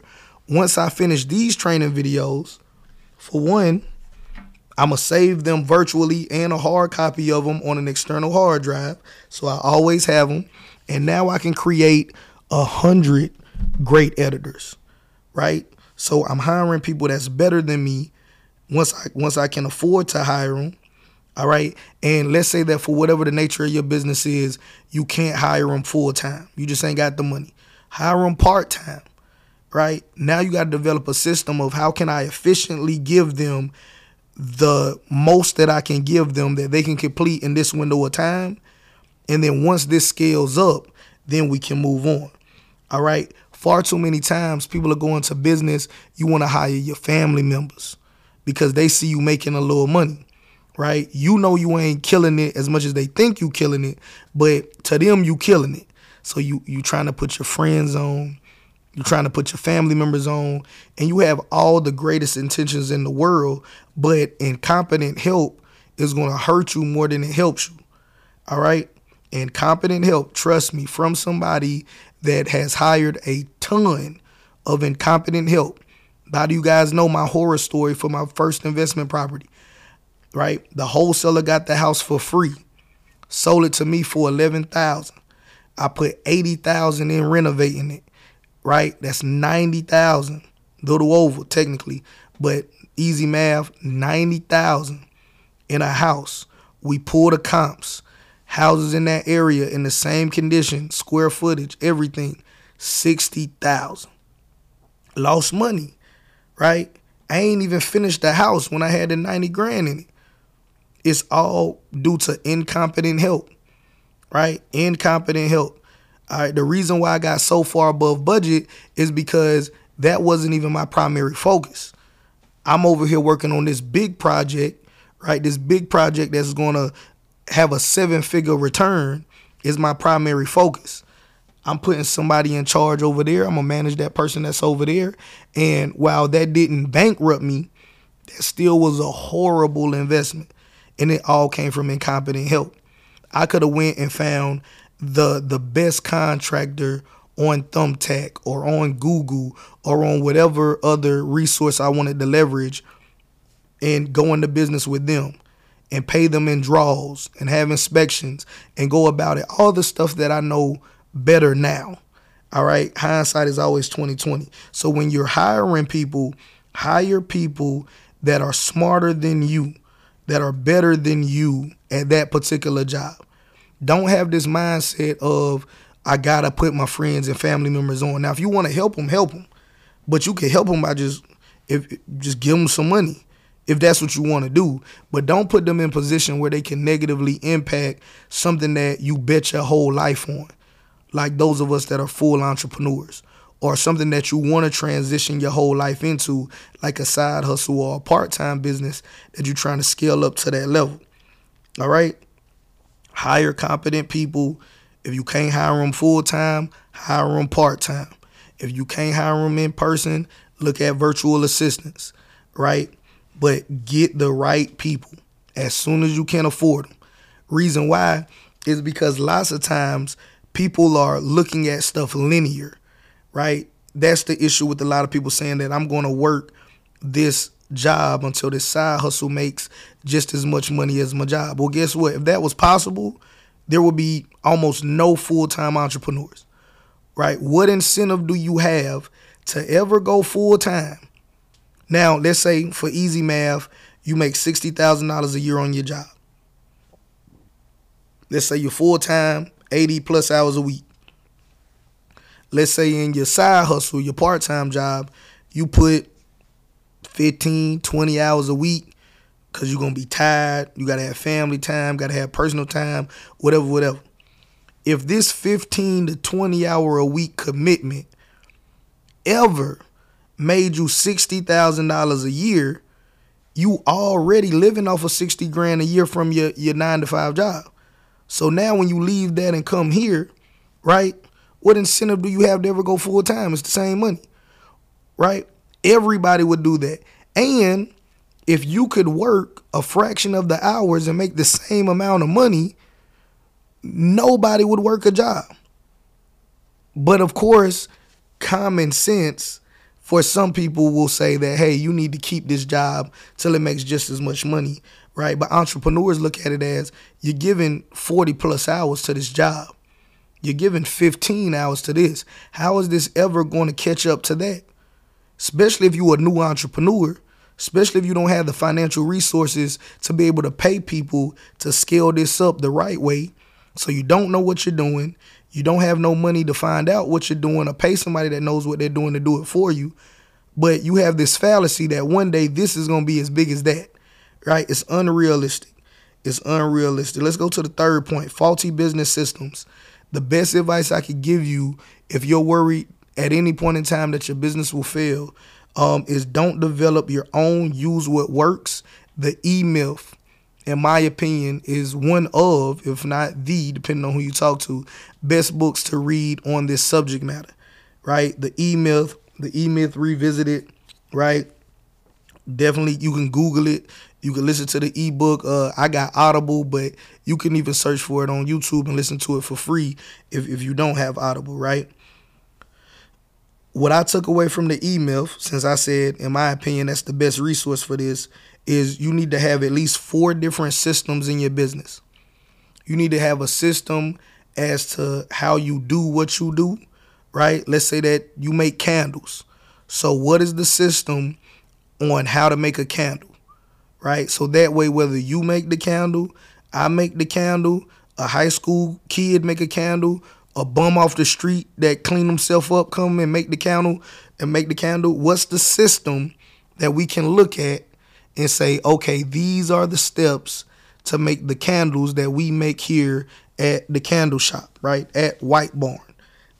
S2: once I finish these training videos, for one, I'm going to save them virtually and a hard copy of them on an external hard drive. So I always have them and now I can create a hundred great editors, right? So I'm hiring people that's better than me once I once I can afford to hire them. All right. And let's say that for whatever the nature of your business is, you can't hire them full time. You just ain't got the money. Hire them part time. Right? Now you got to develop a system of how can I efficiently give them the most that I can give them that they can complete in this window of time and then once this scales up, then we can move on. All right. Far too many times people are going to business, you want to hire your family members because they see you making a little money. Right? You know you ain't killing it as much as they think you killing it, but to them you killing it. So you you trying to put your friends on, you're trying to put your family members on, and you have all the greatest intentions in the world, but incompetent help is going to hurt you more than it helps you. All right? And competent help, trust me, from somebody that has hired a ton of incompetent help. How do you guys know my horror story for my first investment property? Right? The wholesaler got the house for free, sold it to me for eleven thousand. I put eighty thousand in renovating it. Right? That's ninety thousand. Little over technically, but easy math, ninety thousand in a house. We pulled the comps houses in that area in the same condition, square footage, everything, 60,000. Lost money, right? I ain't even finished the house when I had the 90 grand in it. It's all due to incompetent help, right? Incompetent help. All right, the reason why I got so far above budget is because that wasn't even my primary focus. I'm over here working on this big project, right? This big project that's going to have a seven figure return is my primary focus. I'm putting somebody in charge over there. I'm gonna manage that person that's over there. And while that didn't bankrupt me, that still was a horrible investment. And it all came from incompetent help. I could have went and found the the best contractor on Thumbtack or on Google or on whatever other resource I wanted to leverage and go into business with them and pay them in draws and have inspections and go about it. All the stuff that I know better now. All right. Hindsight is always 2020. So when you're hiring people, hire people that are smarter than you, that are better than you at that particular job. Don't have this mindset of I gotta put my friends and family members on. Now, if you want to help them, help them, but you can help them by just if just give them some money if that's what you want to do. But don't put them in position where they can negatively impact something that you bet your whole life on, like those of us that are full entrepreneurs, or something that you want to transition your whole life into, like a side hustle or a part time business that you're trying to scale up to that level. All right? Hire competent people. If you can't hire them full time, hire them part time. If you can't hire them in person, look at virtual assistants, right? But get the right people as soon as you can afford them. Reason why is because lots of times people are looking at stuff linear, right? That's the issue with a lot of people saying that I'm going to work this job until this side hustle makes just as much money as my job. Well, guess what? If that was possible, there would be almost no full time entrepreneurs, right? What incentive do you have to ever go full time now, let's say for easy math, you make $60,000 a year on your job. Let's say you're full time, 80 plus hours a week. Let's say in your side hustle, your part time job, you put 15, 20 hours a week because you're going to be tired. You got to have family time, got to have personal time, whatever, whatever. If this 15 to 20 hour a week commitment ever made you sixty thousand dollars a year, you already living off of sixty grand a year from your, your nine to five job. So now when you leave that and come here, right? What incentive do you have to ever go full time? It's the same money. Right? Everybody would do that. And if you could work a fraction of the hours and make the same amount of money, nobody would work a job. But of course, common sense for some people will say that hey you need to keep this job till it makes just as much money right? But entrepreneurs look at it as you're giving 40 plus hours to this job. You're giving 15 hours to this. How is this ever going to catch up to that? Especially if you're a new entrepreneur. Especially if you don't have the financial resources to be able to pay people to scale this up the right way. So you don't know what you're doing you don't have no money to find out what you're doing or pay somebody that knows what they're doing to do it for you. But you have this fallacy that one day this is going to be as big as that, right? It's unrealistic. It's unrealistic. Let's go to the third point faulty business systems. The best advice I could give you if you're worried at any point in time that your business will fail um, is don't develop your own, use what works. The E myth in my opinion, is one of, if not the, depending on who you talk to, best books to read on this subject matter, right? The E Myth, the E Myth Revisited, right? Definitely, you can Google it. You can listen to the ebook. Uh, I got Audible, but you can even search for it on YouTube and listen to it for free if, if you don't have Audible, right? What I took away from the E Myth, since I said, in my opinion, that's the best resource for this, is you need to have at least four different systems in your business. You need to have a system as to how you do what you do, right? Let's say that you make candles. So, what is the system on how to make a candle, right? So that way, whether you make the candle, I make the candle, a high school kid make a candle, a bum off the street that clean himself up come and make the candle and make the candle. What's the system that we can look at and say, okay, these are the steps to make the candles that we make here at the candle shop, right? At White Barn.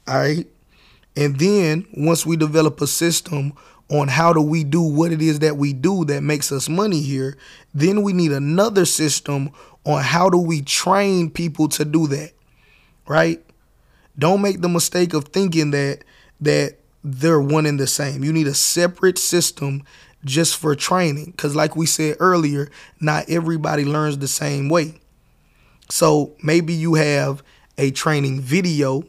S2: All right. And then once we develop a system on how do we do what it is that we do that makes us money here, then we need another system on how do we train people to do that. Right? Don't make the mistake of thinking that that they're one and the same. You need a separate system just for training. Because, like we said earlier, not everybody learns the same way. So maybe you have a training video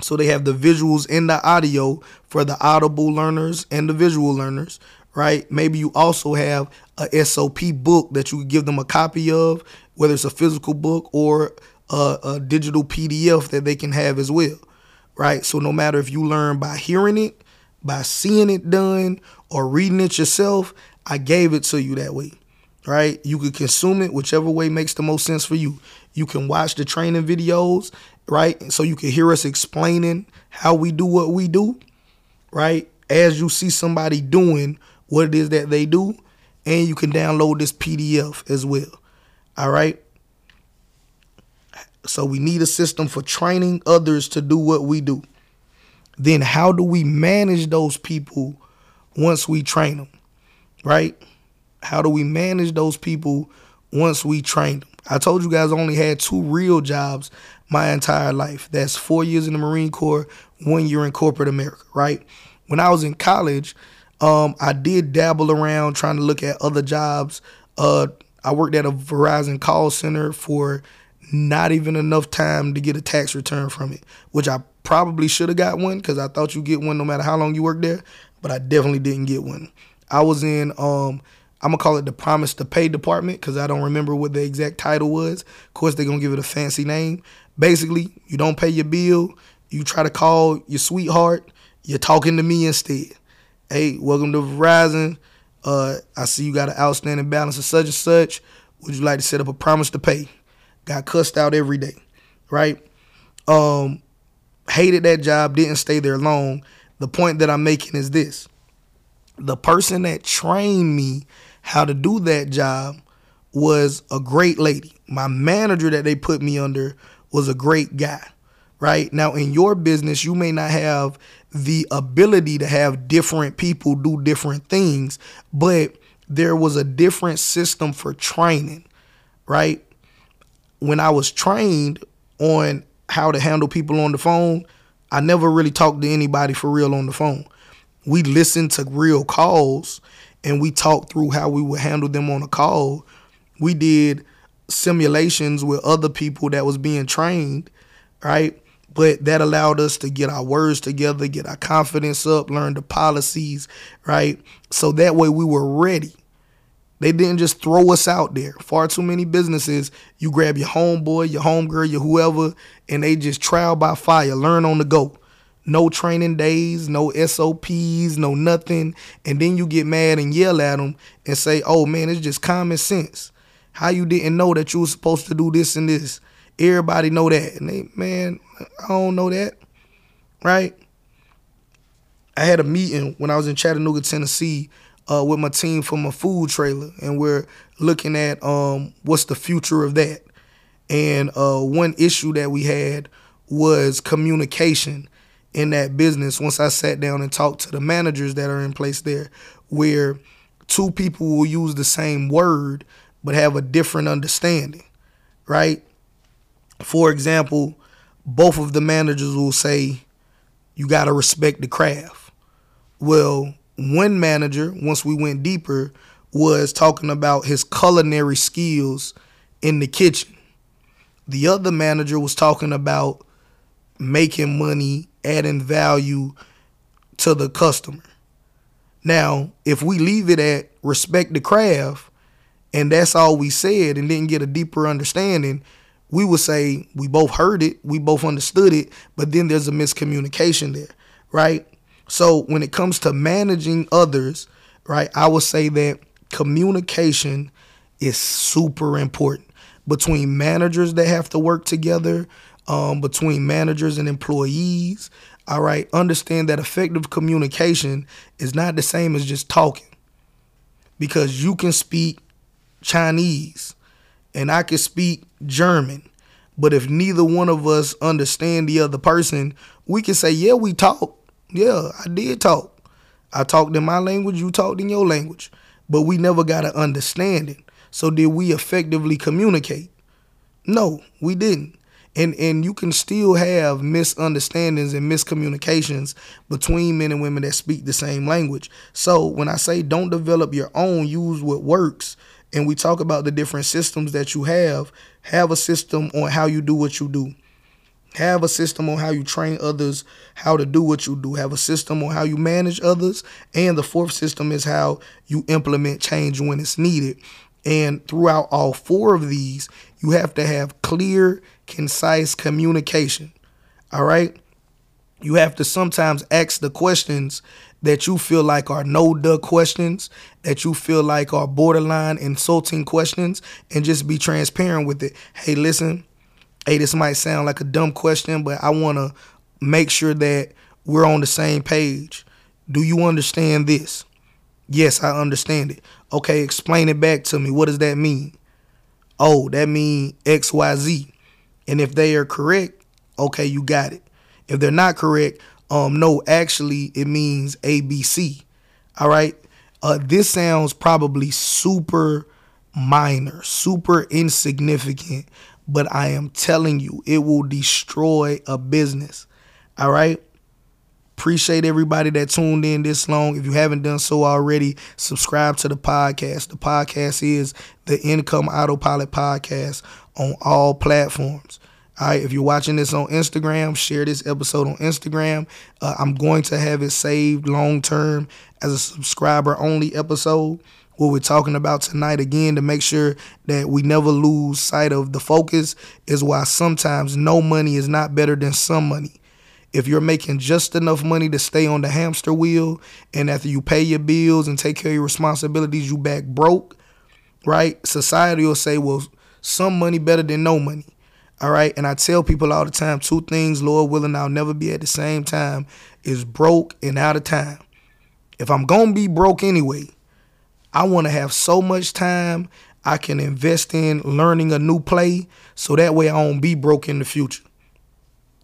S2: So they have the visuals and the audio for the audible learners and the visual learners, right? Maybe you also have a SOP book that you give them a copy of, whether it's a physical book or a, a digital PDF that they can have as well, right? So no matter if you learn by hearing it, by seeing it done, or reading it yourself, I gave it to you that way, right? You can consume it whichever way makes the most sense for you. You can watch the training videos, right? So you can hear us explaining how we do what we do, right? As you see somebody doing what it is that they do, and you can download this PDF as well. All right. So we need a system for training others to do what we do. Then how do we manage those people once we train them? Right? How do we manage those people once we train them? I told you guys I only had two real jobs my entire life. That's four years in the Marine Corps, one year in corporate America, right? When I was in college, um, I did dabble around trying to look at other jobs. Uh, I worked at a Verizon call center for not even enough time to get a tax return from it, which I probably should have got one because I thought you get one no matter how long you work there, but I definitely didn't get one. I was in um, I'm gonna call it the promise to pay department because I don't remember what the exact title was. Of course, they're gonna give it a fancy name. Basically, you don't pay your bill, you try to call your sweetheart, you're talking to me instead. Hey, welcome to Verizon. Uh, I see you got an outstanding balance of such and such. Would you like to set up a promise to pay? Got cussed out every day, right? Um, hated that job, didn't stay there long. The point that I'm making is this the person that trained me how to do that job was a great lady. My manager that they put me under was a great guy, right? Now, in your business, you may not have the ability to have different people do different things, but there was a different system for training, right? When I was trained on how to handle people on the phone, I never really talked to anybody for real on the phone. We listened to real calls and we talked through how we would handle them on a call. We did simulations with other people that was being trained, right? But that allowed us to get our words together, get our confidence up, learn the policies, right? So that way we were ready. They didn't just throw us out there. Far too many businesses, you grab your homeboy, your homegirl, your whoever, and they just trial by fire, learn on the go no training days, no SOPs, no nothing. And then you get mad and yell at them and say, oh man, it's just common sense. How you didn't know that you were supposed to do this and this. Everybody know that. And they, man, I don't know that. Right? I had a meeting when I was in Chattanooga, Tennessee, uh, with my team from a food trailer, and we're looking at um, what's the future of that. And uh, one issue that we had was communication in that business once I sat down and talked to the managers that are in place there, where two people will use the same word but have a different understanding, right? For example, both of the managers will say, you got to respect the craft. Well, one manager, once we went deeper, was talking about his culinary skills in the kitchen. The other manager was talking about making money adding value to the customer. Now, if we leave it at respect the craft and that's all we said and didn't get a deeper understanding, we would say we both heard it, we both understood it, but then there's a miscommunication there, right? So when it comes to managing others, right, I would say that communication is super important between managers that have to work together, um, between managers and employees. All right, understand that effective communication is not the same as just talking because you can speak Chinese and I can speak German. But if neither one of us understand the other person, we can say, yeah, we talk. Yeah, I did talk. I talked in my language, you talked in your language. But we never got to understand it. So did we effectively communicate? No, we didn't and and you can still have misunderstandings and miscommunications between men and women that speak the same language so when i say don't develop your own use what works and we talk about the different systems that you have have a system on how you do what you do Have a system on how you train others how to do what you do. Have a system on how you manage others. And the fourth system is how you implement change when it's needed. And throughout all four of these, you have to have clear, concise communication. All right? You have to sometimes ask the questions that you feel like are no duh questions, that you feel like are borderline insulting questions, and just be transparent with it. Hey, listen, hey, this might sound like a dumb question, but I want to make sure that we're on the same page. Do you understand this? Yes, I understand it. Okay, explain it back to me. What does that mean? Oh, that means XYZ. And if they are correct, okay, you got it. If they're not correct, um, no, actually it means ABC. All right. Uh, this sounds probably super minor, super insignificant, but I am telling you, it will destroy a business. All right. Appreciate everybody that tuned in this long. If you haven't done so already, subscribe to the podcast. The podcast is the Income Autopilot Podcast on all platforms. All right, if you're watching this on Instagram, share this episode on Instagram. Uh, I'm going to have it saved long term as a subscriber only episode what we're talking about tonight again to make sure that we never lose sight of the focus is why sometimes no money is not better than some money. If you're making just enough money to stay on the hamster wheel and after you pay your bills and take care of your responsibilities, you back broke, right? Society will say, well, some money better than no money. All right. And I tell people all the time two things, Lord willing, I'll never be at the same time is broke and out of time. If I'm going to be broke anyway, I want to have so much time I can invest in learning a new play so that way I won't be broke in the future.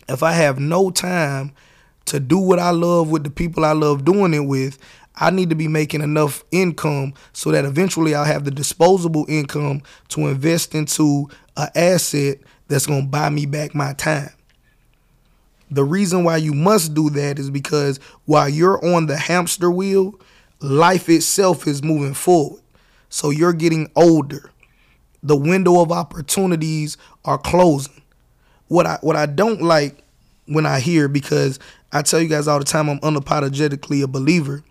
S2: If I have no time to do what I love with the people I love doing it with, I need to be making enough income so that eventually I'll have the disposable income to invest into an asset that's going to buy me back my time. The reason why you must do that is because while you're on the hamster wheel, life itself is moving forward. So you're getting older. The window of opportunities are closing. What I what I don't like when I hear because I tell you guys all the time I'm unapologetically a believer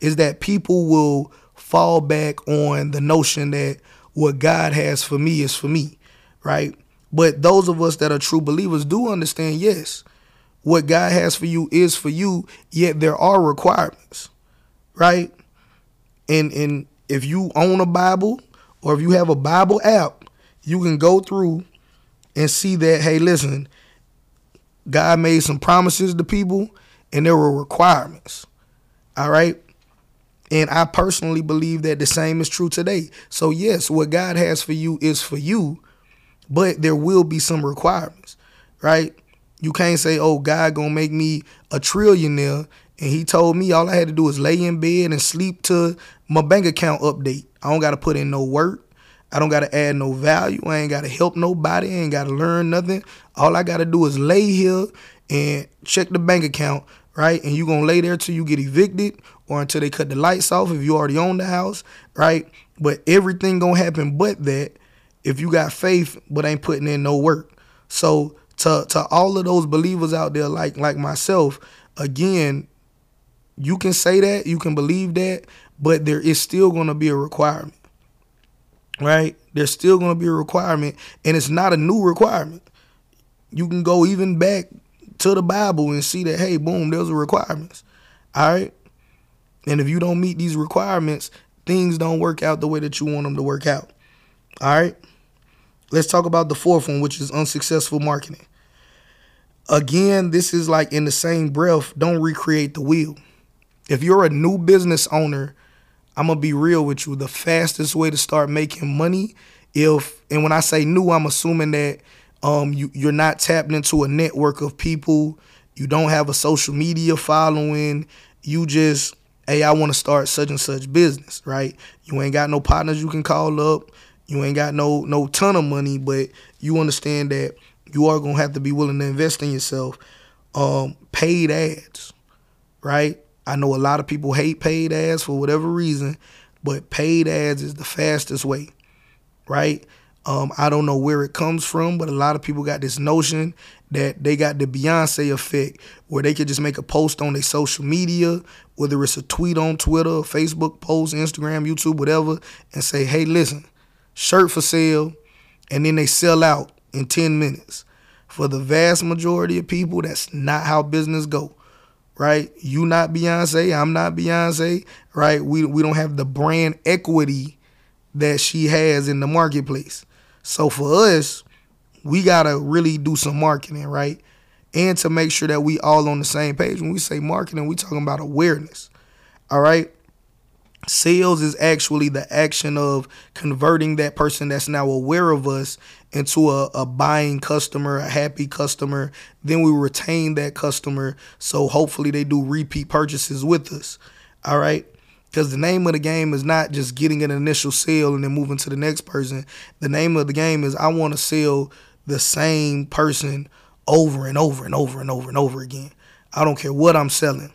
S2: is that people will fall back on the notion that what God has for me is for me, right? But those of us that are true believers do understand, yes, what God has for you is for you, yet there are requirements right? And and if you own a Bible or if you have a Bible app, you can go through and see that hey, listen, God made some promises to people and there were requirements. All right? And I personally believe that the same is true today. So yes, what God has for you is for you, but there will be some requirements, right? You can't say, "Oh, God to make me a trillionaire and he told me all I had to do was lay in bed and sleep to my bank account update. I don't got to put in no work. I don't got to add no value. I ain't got to help nobody. I ain't got to learn nothing. All I got to do is lay here and check the bank account, right? And you going to lay there till you get evicted or until they cut the lights off if you already own the house, right? But everything going to happen but that if you got faith but ain't putting in no work. So to to all of those believers out there like like myself, again, you can say that, you can believe that, but there is still going to be a requirement. Right? There's still going to be a requirement, and it's not a new requirement. You can go even back to the Bible and see that, hey, boom, there's a requirements. All right? And if you don't meet these requirements, things don't work out the way that you want them to work out. All right? Let's talk about the fourth one, which is unsuccessful marketing. Again, this is like in the same breath, don't recreate the wheel if you're a new business owner, I'm gonna be real with you. The fastest way to start making money, if and when I say new, I'm assuming that um you you're not tapped into a network of people. You don't have a social media following. You just hey, I want to start such and such business, right? You ain't got no partners you can call up. You ain't got no no ton of money, but you understand that you are gonna have to be willing to invest in yourself. Um, paid ads, right? I know a lot of people hate paid ads for whatever reason, but paid ads is the fastest way, right? Um, I don't know where it comes from, but a lot of people got this notion that they got the Beyonce effect where they could just make a post on their social media, whether it's a tweet on Twitter, Facebook post, Instagram, YouTube, whatever, and say, hey, listen, shirt for sale, and then they sell out in 10 minutes. For the vast majority of people, that's not how business go. Right? You not Beyonce, I'm not Beyonce, right? We we don't have the brand equity that she has in the marketplace. So for us, we gotta really do some marketing, right? And to make sure that we all on the same page. When we say marketing, we talking about awareness. All right. Sales is actually the action of converting that person that's now aware of us into a, a buying customer, a happy customer. Then we retain that customer. So hopefully they do repeat purchases with us. All right. Because the name of the game is not just getting an initial sale and then moving to the next person. The name of the game is I want to sell the same person over and over and over and over and over again. I don't care what I'm selling,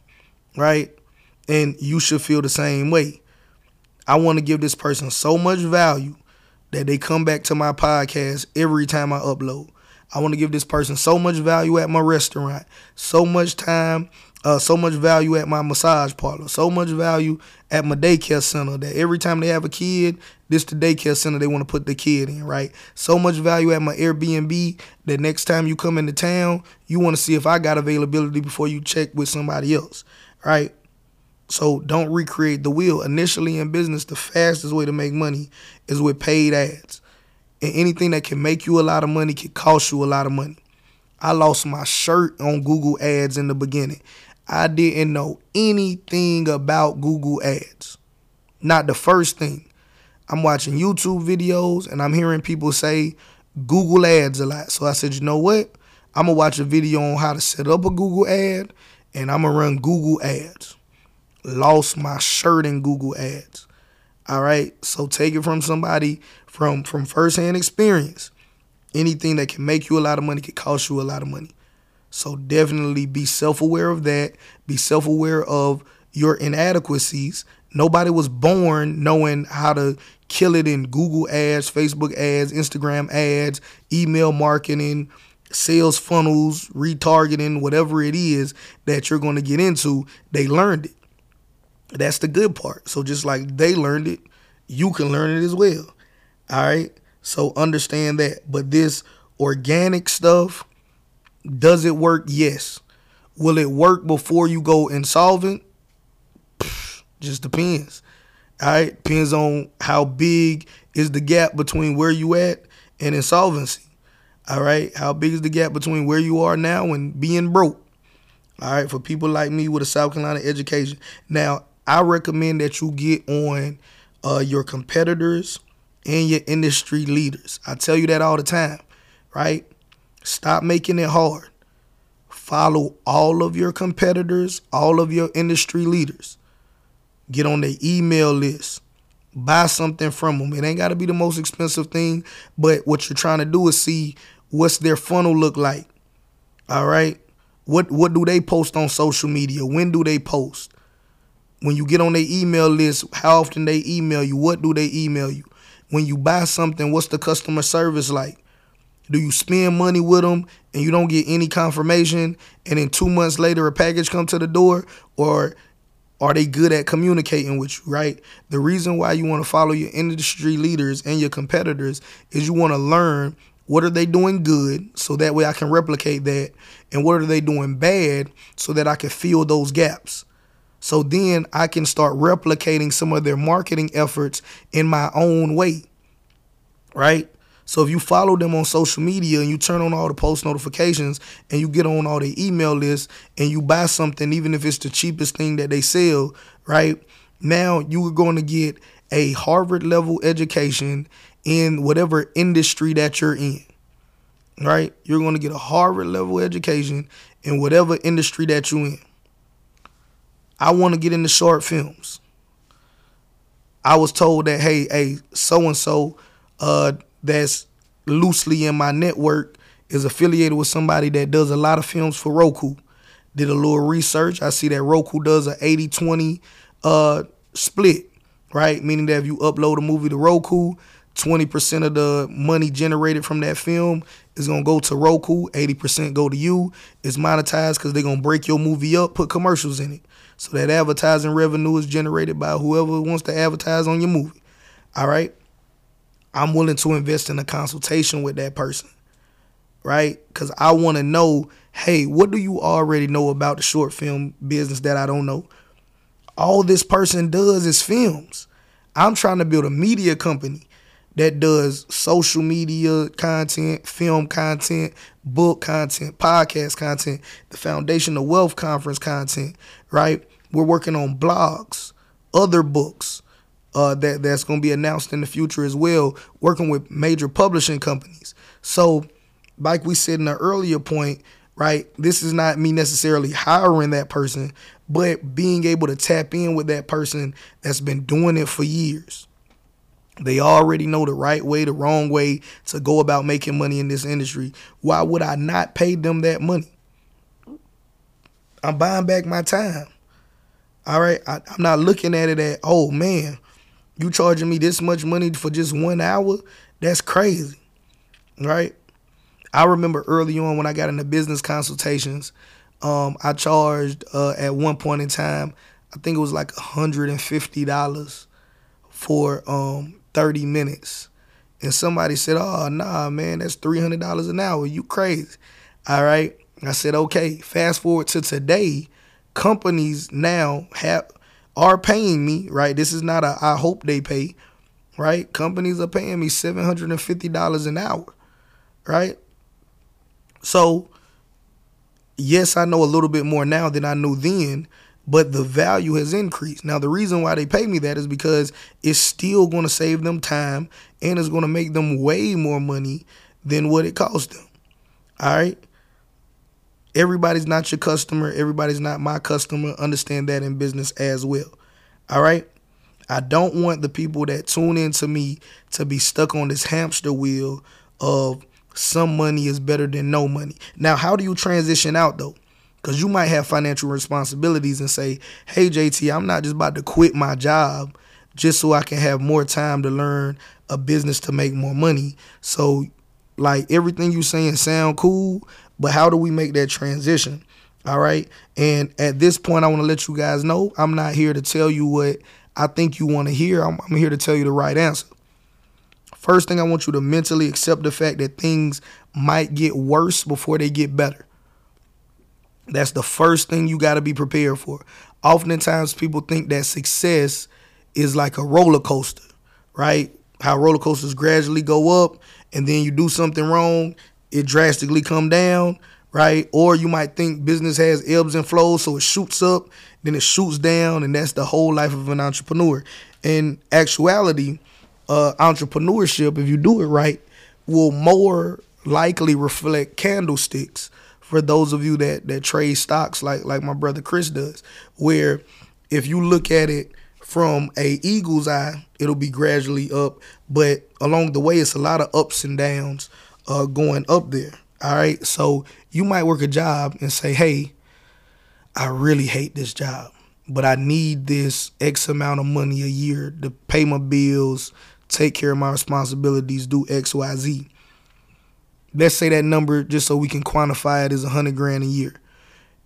S2: right? And you should feel the same way. I want to give this person so much value that they come back to my podcast every time I upload. I want to give this person so much value at my restaurant, so much time uh, so much value at my massage parlor, so much value at my daycare center that every time they have a kid, this the daycare center they want to put the kid in, right? So much value at my Airbnb that next time you come into town, you want to see if I got availability before you check with somebody else, right? So don't recreate the wheel. Initially in business, the fastest way to make money is with paid ads. And anything that can make you a lot of money can cost you a lot of money. I lost my shirt on Google ads in the beginning. I didn't know anything about Google Ads. Not the first thing. I'm watching YouTube videos and I'm hearing people say Google Ads a lot. So I said, you know what? I'm going to watch a video on how to set up a Google ad and I'm going to run Google Ads. Lost my shirt in Google Ads. All right. So take it from somebody from from firsthand experience. Anything that can make you a lot of money can cost you a lot of money. So definitely be self aware of that. Be self aware of your inadequacies. Nobody was born knowing how to kill it in Google ads, Facebook ads, Instagram ads, email marketing, sales funnels, retargeting, whatever it is that you're going to get into. They learned it. That's the good part. So just like they learned it, you can learn it as well. All right. So understand that. But this organic stuff, does it work? Yes. Will it work before you go insolvent? just depends. All right, depends on how big is the gap between where you at and insolvency. All right, how big is the gap between where you are now and being broke? All right, for people like me with a South Carolina education. Now, I recommend that you get on uh, your competitors and your industry leaders. I tell you that all the time, right? Stop making it hard. Follow all of your competitors, all of your industry leaders. Get on their email list. Buy something from them. It ain't got to be the most expensive thing, but what you're trying to do is see what's their funnel look like. All right? What what do they post on social media? When do they post? When you get on their email list, how often they email you? What do they email you? When you buy something, what's the customer service like? Do you spend money with them and you don't get any confirmation and then 2 months later a package come to the door or are they good at communicating with you, right? The reason why you want to follow your industry leaders and your competitors is you want to learn what are they doing good so that way I can replicate that and what are they doing bad so that I can fill those gaps. So then I can start replicating some of their marketing efforts in my own way. Right? So if you follow them on social media and you turn on all the post notifications and you get on all the email lists and you buy something, even if it's the cheapest thing that they sell, right? Now you are going to get a Harvard level education in whatever industry that you're in, right? You're going to get a Harvard level education in whatever industry that you're in. I want to get into short films. I was told that, hey, hey, so and so, that's loosely in my network is affiliated with somebody that does a lot of films for Roku. Did a little research. I see that Roku does a 80-20 uh, split, right? Meaning that if you upload a movie to Roku, 20% of the money generated from that film is gonna go to Roku, 80% go to you. It's monetized because they're gonna break your movie up, put commercials in it. So that advertising revenue is generated by whoever wants to advertise on your movie. All right. I'm willing to invest in a consultation with that person. Right? Because I want to know hey, what do you already know about the short film business that I don't know? All this person does is films. I'm trying to build a media company that does social media content, film content, book content, podcast content, the Foundation of Wealth conference content, right? We're working on blogs, other books uh, that that's going to be announced in the future as well, working with major publishing companies. So, like we said in the earlier point, right? This is not me necessarily hiring that person, but being able to tap in with that person that's been doing it for years. They already know the right way, the wrong way to go about making money in this industry. Why would I not pay them that money? I'm buying back my time. All right. I, am not looking at it at, oh man, you charging me this much money for just one hour? That's crazy. Right? I remember early on when I got into business consultations, um, I charged uh, at one point in time, I think it was like $150 for um, 30 minutes. And somebody said, Oh, nah, man, that's $300 an hour. You crazy. All right. I said, Okay. Fast forward to today, companies now have are paying me, right? This is not a I hope they pay, right? Companies are paying me $750 an hour, right? So, yes, I know a little bit more now than I knew then, but the value has increased. Now, the reason why they pay me that is because it's still going to save them time and it's going to make them way more money than what it cost them. All right? Everybody's not your customer. Everybody's not my customer. Understand that in business as well. All right? I don't want the people that tune in to me to be stuck on this hamster wheel of some money is better than no money. Now, how do you transition out though? Because you might have financial responsibilities and say, hey, JT, I'm not just about to quit my job just so I can have more time to learn a business to make more money. So, like, everything you saying sound cool, but how do we make that transition? All right. And at this point, I want to let you guys know I'm not here to tell you what I think you want to hear. I'm, I'm here to tell you the right answer. First thing, I want you to mentally accept the fact that things might get worse before they get better. That's the first thing you got to be prepared for. Oftentimes, people think that success is like a roller coaster, right? How roller coasters gradually go up, and then you do something wrong, it drastically come down, right? Or you might think business has ebbs and flows, so it shoots up, then it shoots down, and that's the whole life of an entrepreneur. In actuality, uh, entrepreneurship, if you do it right, will more likely reflect candlesticks for those of you that that trade stocks like like my brother Chris does, where if you look at it from a eagle's eye, it'll be gradually up, but along the way, it's a lot of ups and downs uh, going up there. All right, so you might work a job and say, "Hey, I really hate this job, but I need this X amount of money a year to pay my bills, take care of my responsibilities, do X, Y, Z." let's say that number just so we can quantify it is a hundred grand a year.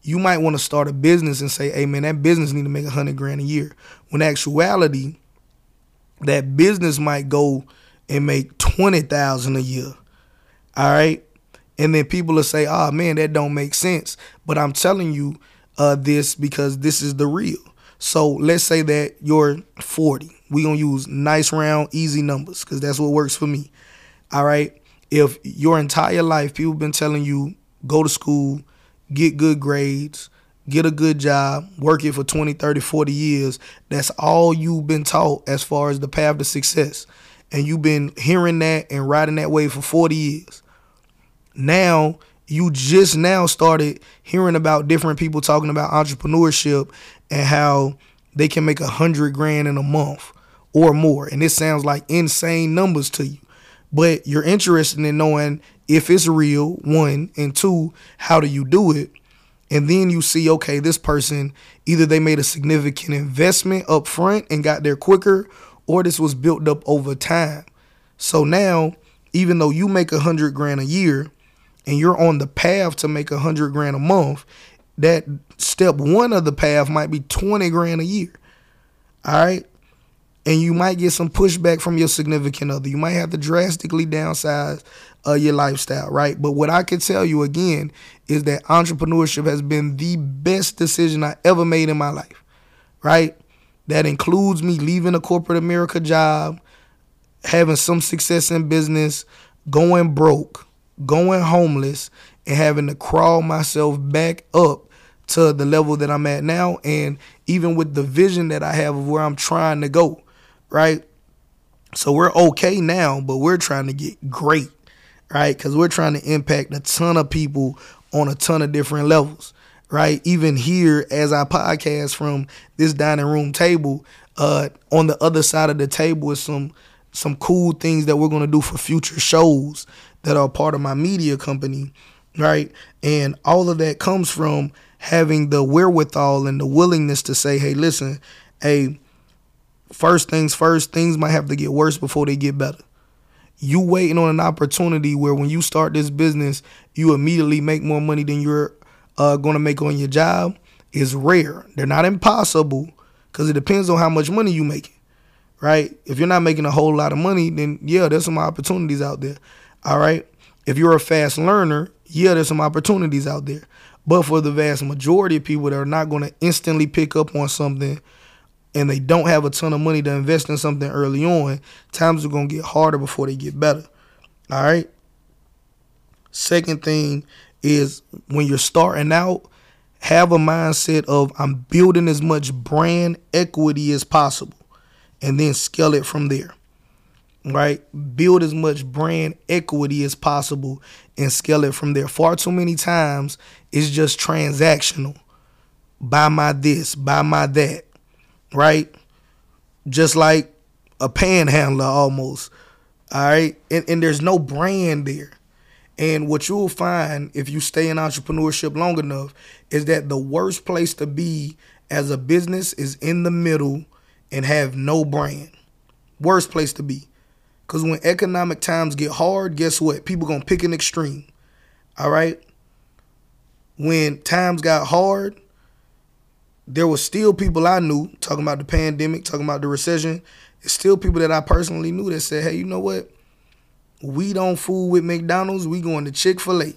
S2: You might want to start a business and say, hey man, that business need to make a hundred grand a year. When actuality, that business might go and make twenty thousand a year. All right. And then people will say, oh man, that don't make sense. But I'm telling you uh, this because this is the real. So let's say that you're 40. We're going to use nice round, easy numbers because that's what works for me. All right if your entire life people been telling you go to school, get good grades, get a good job, work it for 20, 30, 40 years, that's all you've been taught as far as the path to success. And you've been hearing that and riding that wave for 40 years. Now, you just now started hearing about different people talking about entrepreneurship and how they can make a hundred grand in a month or more. And this sounds like insane numbers to you but you're interested in knowing if it's real, one, and two, how do you do it? And then you see, okay, this person either they made a significant investment up front and got there quicker, or this was built up over time. So now, even though you make a hundred grand a year and you're on the path to make a hundred grand a month, that step one of the path might be 20 grand a year. All right. And you might get some pushback from your significant other. You might have to drastically downsize uh, your lifestyle, right? But what I can tell you again is that entrepreneurship has been the best decision I ever made in my life, right? That includes me leaving a corporate America job, having some success in business, going broke, going homeless, and having to crawl myself back up to the level that I'm at now. And even with the vision that I have of where I'm trying to go, right? So we're okay now, but we're trying to get great, right? Because we're trying to impact a ton of people on a ton of different levels, right? Even here, as I podcast from this dining room table, uh, on the other side of the table is some some cool things that we're gonna do for future shows that are part of my media company, right? And all of that comes from having the wherewithal and the willingness to say, hey, listen, hey, first things first, things might have to get worse before they get better. You waiting on an opportunity where when you start this business, you immediately make more money than you're uh, going to make on your job is rare. They're not impossible because it depends on how much money you making, right? If you're not making a whole lot of money, then yeah, there's some opportunities out there. All right. If you're a fast learner, yeah, there's some opportunities out there. But for the vast majority of people that are not going to instantly pick up on something and they don't have a ton of money to invest in something early on, times are going to get harder before they get better. All right. Second thing is when you're starting out, have a mindset of I'm building as much brand equity as possible and then scale it from there right? Build as much brand equity as possible and scale it from there. Far too many times it's just transactional. Buy my this, buy my that, right? Just like a panhandler almost. All right. And, and there's no brand there. And what you'll find if you stay in entrepreneurship long enough is that the worst place to be as a business is in the middle and have no brand. Worst place to be. Because when economic times get hard, guess what? People going to pick an extreme. All right? When times got hard, there was still people I knew talking about the pandemic, talking about the recession. It's still people that I personally knew that said, hey, you know what? We don't fool with McDonald's. We going to Chick fil A.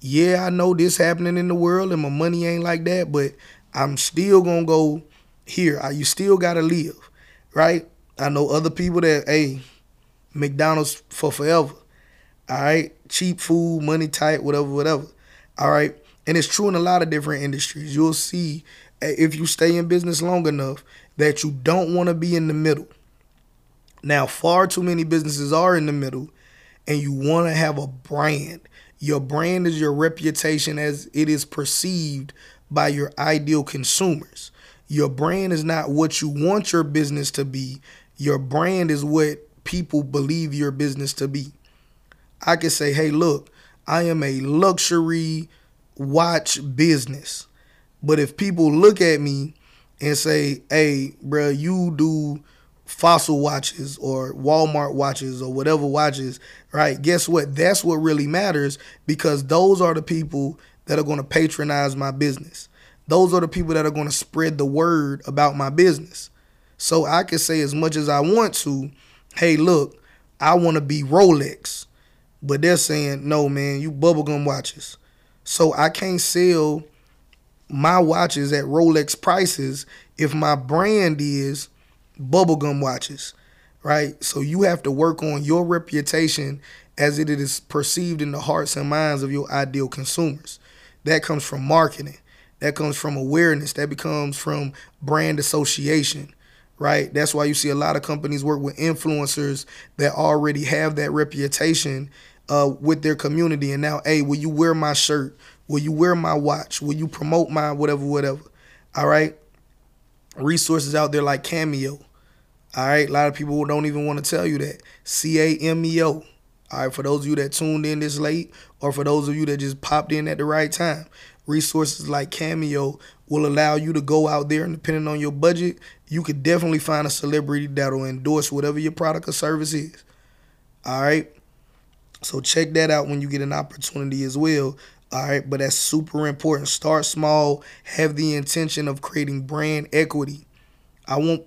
S2: Yeah, I know this happening in the world and my money ain't like that, but I'm still going to go here. You still got to live, right? I know other people that, hey, McDonald's for forever. All right, cheap food, money tight, whatever, whatever. All right, and it's true in a lot of different industries. You'll see eh, if you stay in business long enough that you don't want to be in the middle. Now, far too many businesses are in the middle, and you want to have a brand. Your brand is your reputation as it is perceived by your ideal consumers. Your brand is not what you want your business to be. Your brand is what people believe your business to be. I can say, hey, look, I am a luxury watch business. But if people look at me and say, hey, bro, you do fossil watches or Walmart watches or whatever watches, right? Guess what? That's what really matters because those are the people that are going to patronize my business. Those are the people that are going to spread the word about my business. So I can say as much as I want to, hey, look, I want to be Rolex. But they're saying, no, man, you bubblegum watches. So I can't sell my watches at Rolex prices if my brand is bubblegum watches, right? So you have to work on your reputation as it is perceived in the hearts and minds of your ideal consumers. That comes from marketing. That comes from awareness. That becomes from brand association right? That's why you see a lot of companies work with influencers that already have that reputation uh, with their community. And now, hey, will you wear my shirt? Will you wear my watch? Will you promote my whatever, whatever? All right. Resources out there like Cameo. All right. A lot of people don't even want to tell you that. C A M E O. All right. For those of you that tuned in this late, or for those of you that just popped in at the right time, resources like Cameo will allow you to go out there and depending on your budget, you could definitely find a celebrity that'll endorse whatever your product or service is. All right. So check that out when you get an opportunity as well. All right, but that's super important. Start small, have the intention of creating brand equity. I want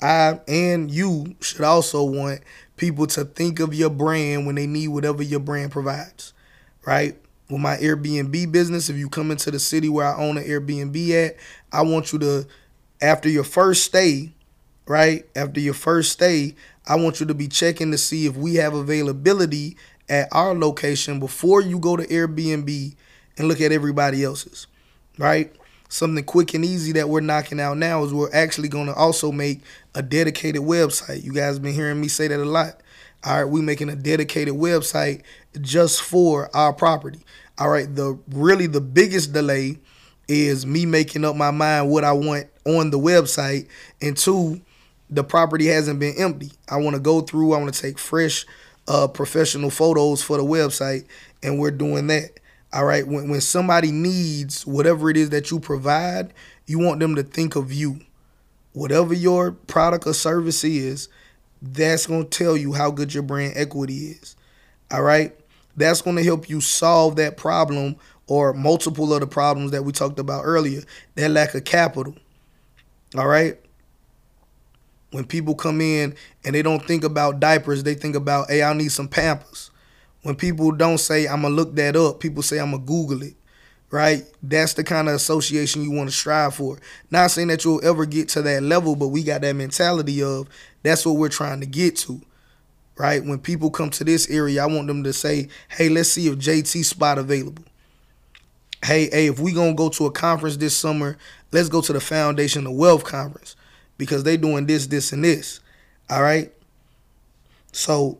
S2: I and you should also want people to think of your brand when they need whatever your brand provides. Right? With my Airbnb business, if you come into the city where I own an Airbnb at, I want you to after your first stay, right? After your first stay, I want you to be checking to see if we have availability at our location before you go to Airbnb and look at everybody else's, right? Something quick and easy that we're knocking out now is we're actually going to also make a dedicated website. You guys been hearing me say that a lot. All right, we making a dedicated website just for our property. All right, the really the biggest delay is me making up my mind what I want on the website, and two, the property hasn't been empty. I want to go through. I want to take fresh, uh, professional photos for the website, and we're doing that. All right. When when somebody needs whatever it is that you provide, you want them to think of you. Whatever your product or service is, that's gonna tell you how good your brand equity is. All right. That's gonna help you solve that problem or multiple of the problems that we talked about earlier. That lack of capital. All right when people come in and they don't think about diapers, they think about, hey, I need some Pampers. When people don't say, I'm going to look that up, people say, I'm going to Google it, right? That's the kind of association you want to strive for. Not saying that you'll ever get to that level, but we got that mentality of that's what we're trying to get to, right? When people come to this area, I want them to say, hey, let's see if JT spot available. Hey, hey, if we to go to a conference this summer, let's go to the Foundation of Wealth Conference because they doing this, this, and this. All right. So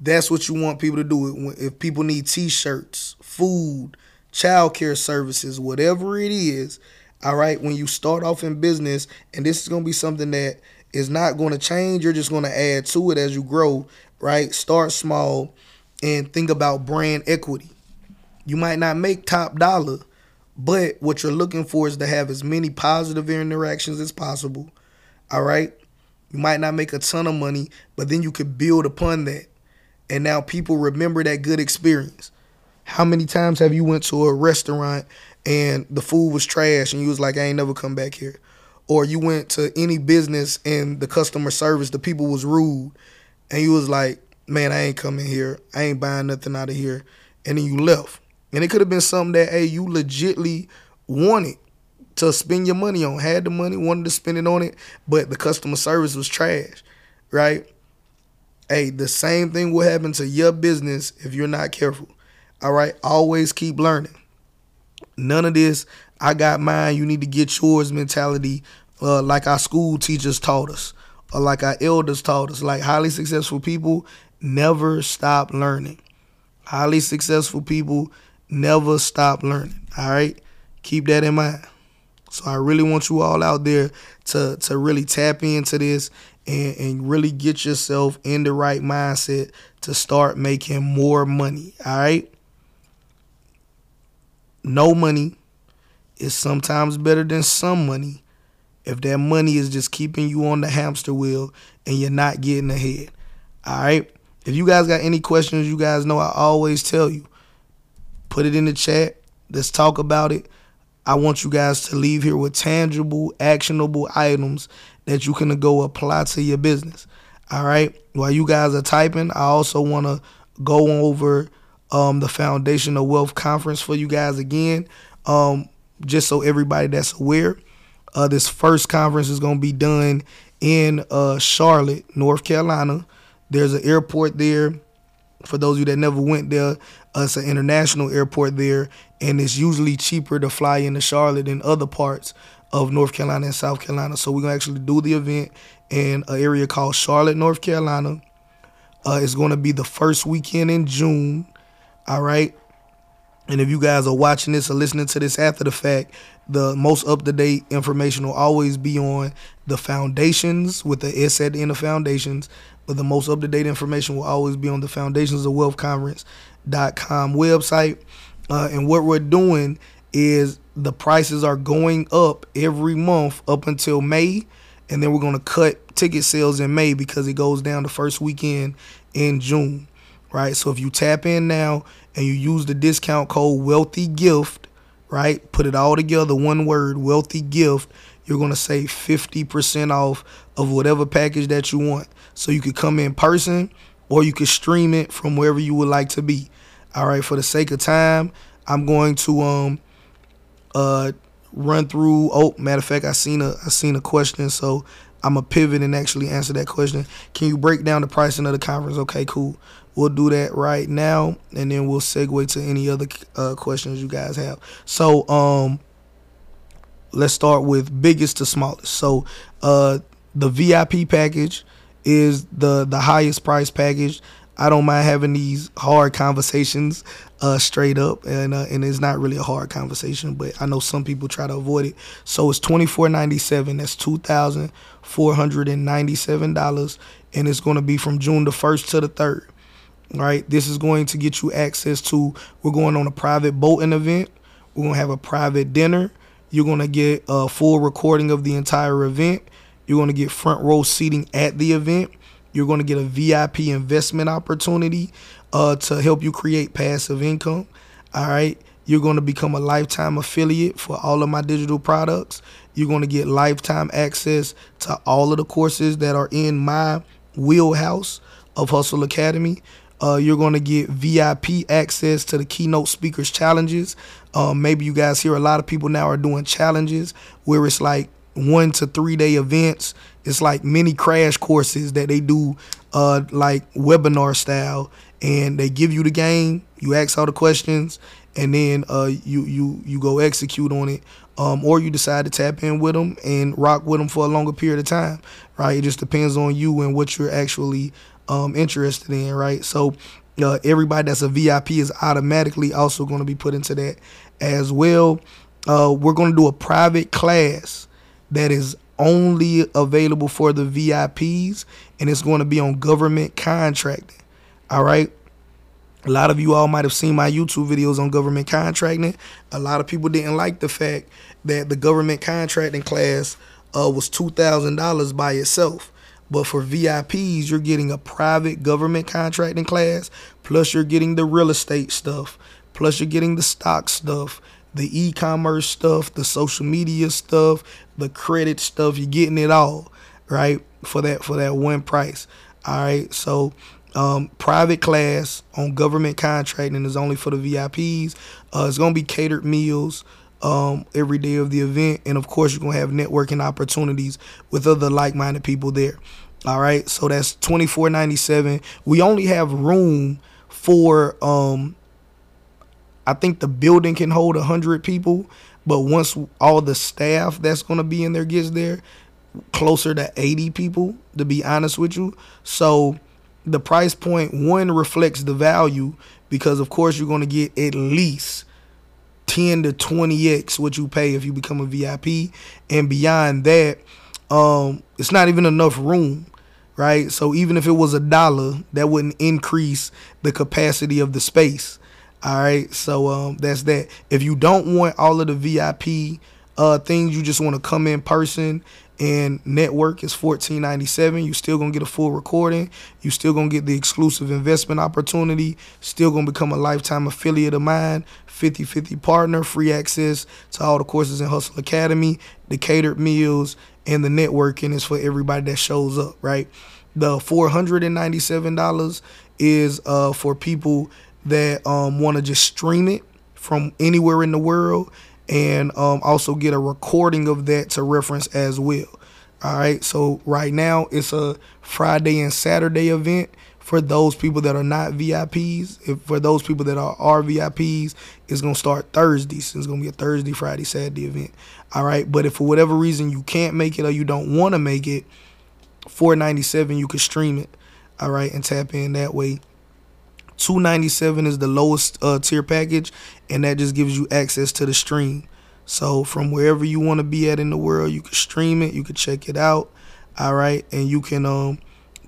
S2: that's what you want people to do. If people need T-shirts, food, childcare services, whatever it is, all right. When you start off in business, and this is gonna be something that is not going to change. You're just going to add to it as you grow. Right. Start small, and think about brand equity. You might not make top dollar, but what you're looking for is to have as many positive interactions as possible all right. You might not make a ton of money, but then you could build upon that. And now people remember that good experience. How many times have you went to a restaurant and the food was trash and you was like, I ain't never come back here? Or you went to any business and the customer service, the people was rude, and you was like, man, I ain't coming here. I ain't buying nothing out of here. And then you left. And it could have been something that, hey, you legitly wanted to spend your money on. Had the money, wanted to spend it on it, but the customer service was trash, right? Hey, the same thing will happen to your business if you're not careful. All right, always keep learning. None of this, I got mine, you need to get yours mentality, uh, like our school teachers taught us, like our elders taught us. Like highly successful people never stop learning. Highly successful people never stop learning. All right, keep that in mind. So I really want you all out there to to really tap into this and, and really get yourself in the right mindset to start making more money. All right. No money is sometimes better than some money if that money is just keeping you on the hamster wheel and you're not getting ahead. All right. If you guys got any questions, you guys know I always tell you put it in the chat. Let's talk about it. I want you guys to leave here with tangible, actionable items that you can go apply to your business. All right. While you guys are typing, I also want to go over um, the Foundation of Wealth Conference for you guys again, um, just so everybody that's aware. Uh, this first conference is going to be done in uh, Charlotte, North Carolina. There's an airport there. For those of you that never went there, uh, it's an international airport there, and it's usually cheaper to fly into Charlotte than other parts of North Carolina and South Carolina. So we're gonna actually do the event in an area called Charlotte, North Carolina. Uh, it's gonna be the first weekend in June. All right. And if you guys are watching this or listening to this after the fact, the most up to date information will always be on the foundations with the S at the end of foundations. But the most up to date information will always be on the Foundations of Wealth Conference.com website. Uh, and what we're doing is the prices are going up every month up until May. and then we're gonna cut ticket sales in May because it goes down the first weekend in June, right? So if you tap in now and you use the discount code Wealthy Gift, right? Put it all together, one word, Wealthy Gift. You're gonna save 50% off of whatever package that you want. So you could come in person or you could stream it from wherever you would like to be. All right, for the sake of time, I'm going to um uh run through oh matter of fact I seen a I seen a question so I'm a pivot and actually answer that question. Can you break down the pricing of the conference? Okay, cool. We'll do that right now, and then we'll segue to any other uh, questions you guys have. So, um, let's start with biggest to smallest. So, uh, the VIP package is the the highest price package. I don't mind having these hard conversations uh, straight up, and uh, and it's not really a hard conversation, but I know some people try to avoid it. So it's twenty four ninety seven. That's two thousand four hundred and ninety seven dollars, and it's going to be from June the first to the third. Right. This is going to get you access to. We're going on a private boating event. We're gonna have a private dinner. You're gonna get a full recording of the entire event. You're gonna get front row seating at the event. You're going to get a VIP investment opportunity uh, to help you create passive income. All right. You're going to become a lifetime affiliate for all of my digital products. You're going to get lifetime access to all of the courses that are in my wheelhouse of Hustle Academy. Uh, you're going to get VIP access to the keynote speakers challenges. Um, maybe you guys hear a lot of people now are doing challenges where it's like one to three day events. It's like mini crash courses that they do, uh, like webinar style, and they give you the game. You ask all the questions, and then uh, you you you go execute on it. Um, or you decide to tap in with them and rock with them for a longer period of time, right? It just depends on you and what you're actually um, interested in, right? So uh, everybody that's a VIP is automatically also going to be put into that as well. Uh, we're going to do a private class that is only available for the VIPs and it's going to be on government contracting. All right. A lot of you all might have seen my YouTube videos on government contracting. A lot of people didn't like the fact that the government contracting class uh, was $2,000 by itself. But for VIPs, you're getting a private government contracting class, plus you're getting the real estate stuff, plus you're getting the stock stuff, the e-commerce stuff, the social media stuff, the credit stuff. You're getting it all, right? For that for that one price. All right. So um, private class on government contracting is only for the VIPs. Uh, it's gonna be catered meals um, every day of the event, and of course you're gonna have networking opportunities with other like-minded people there. All right, so that's twenty four ninety seven. We only have room for um, I think the building can hold hundred people, but once all the staff that's gonna be in there gets there, closer to eighty people. To be honest with you, so the price point one reflects the value because of course you're going to get at least 10 to 20x what you pay if you become a VIP and beyond that um it's not even enough room right? So even if it was a dollar that wouldn't increase the capacity of the space all right so um that's that. If you don't want all of the VIP uh things you just want to come in person and network is fourteen ninety seven. You still gonna get a full recording. You still gonna get the exclusive investment opportunity. Still gonna become a lifetime affiliate of mine. 50-50 partner, free access to all the courses in Hustle Academy, the catered meals, and the networking is for everybody that shows up. Right. The four hundred and ninety seven dollars is uh, for people that um, want to just stream it from anywhere in the world and um, also get a recording of that to reference as well. All right, so right now it's a Friday and Saturday event for those people that are not VIPs. If for those people that are, are VIPs, it's gonna start Thursday. So it's gonna be a Thursday, Friday, Saturday event. All right, but if for whatever reason you can't make it or you don't want to make it, 497 you can stream it. All right, and tap in that way. 297 is the lowest uh, tier package, and that just gives you access to the stream. So from wherever you want to be at in the world, you can stream it, you can check it out. All right, and you can um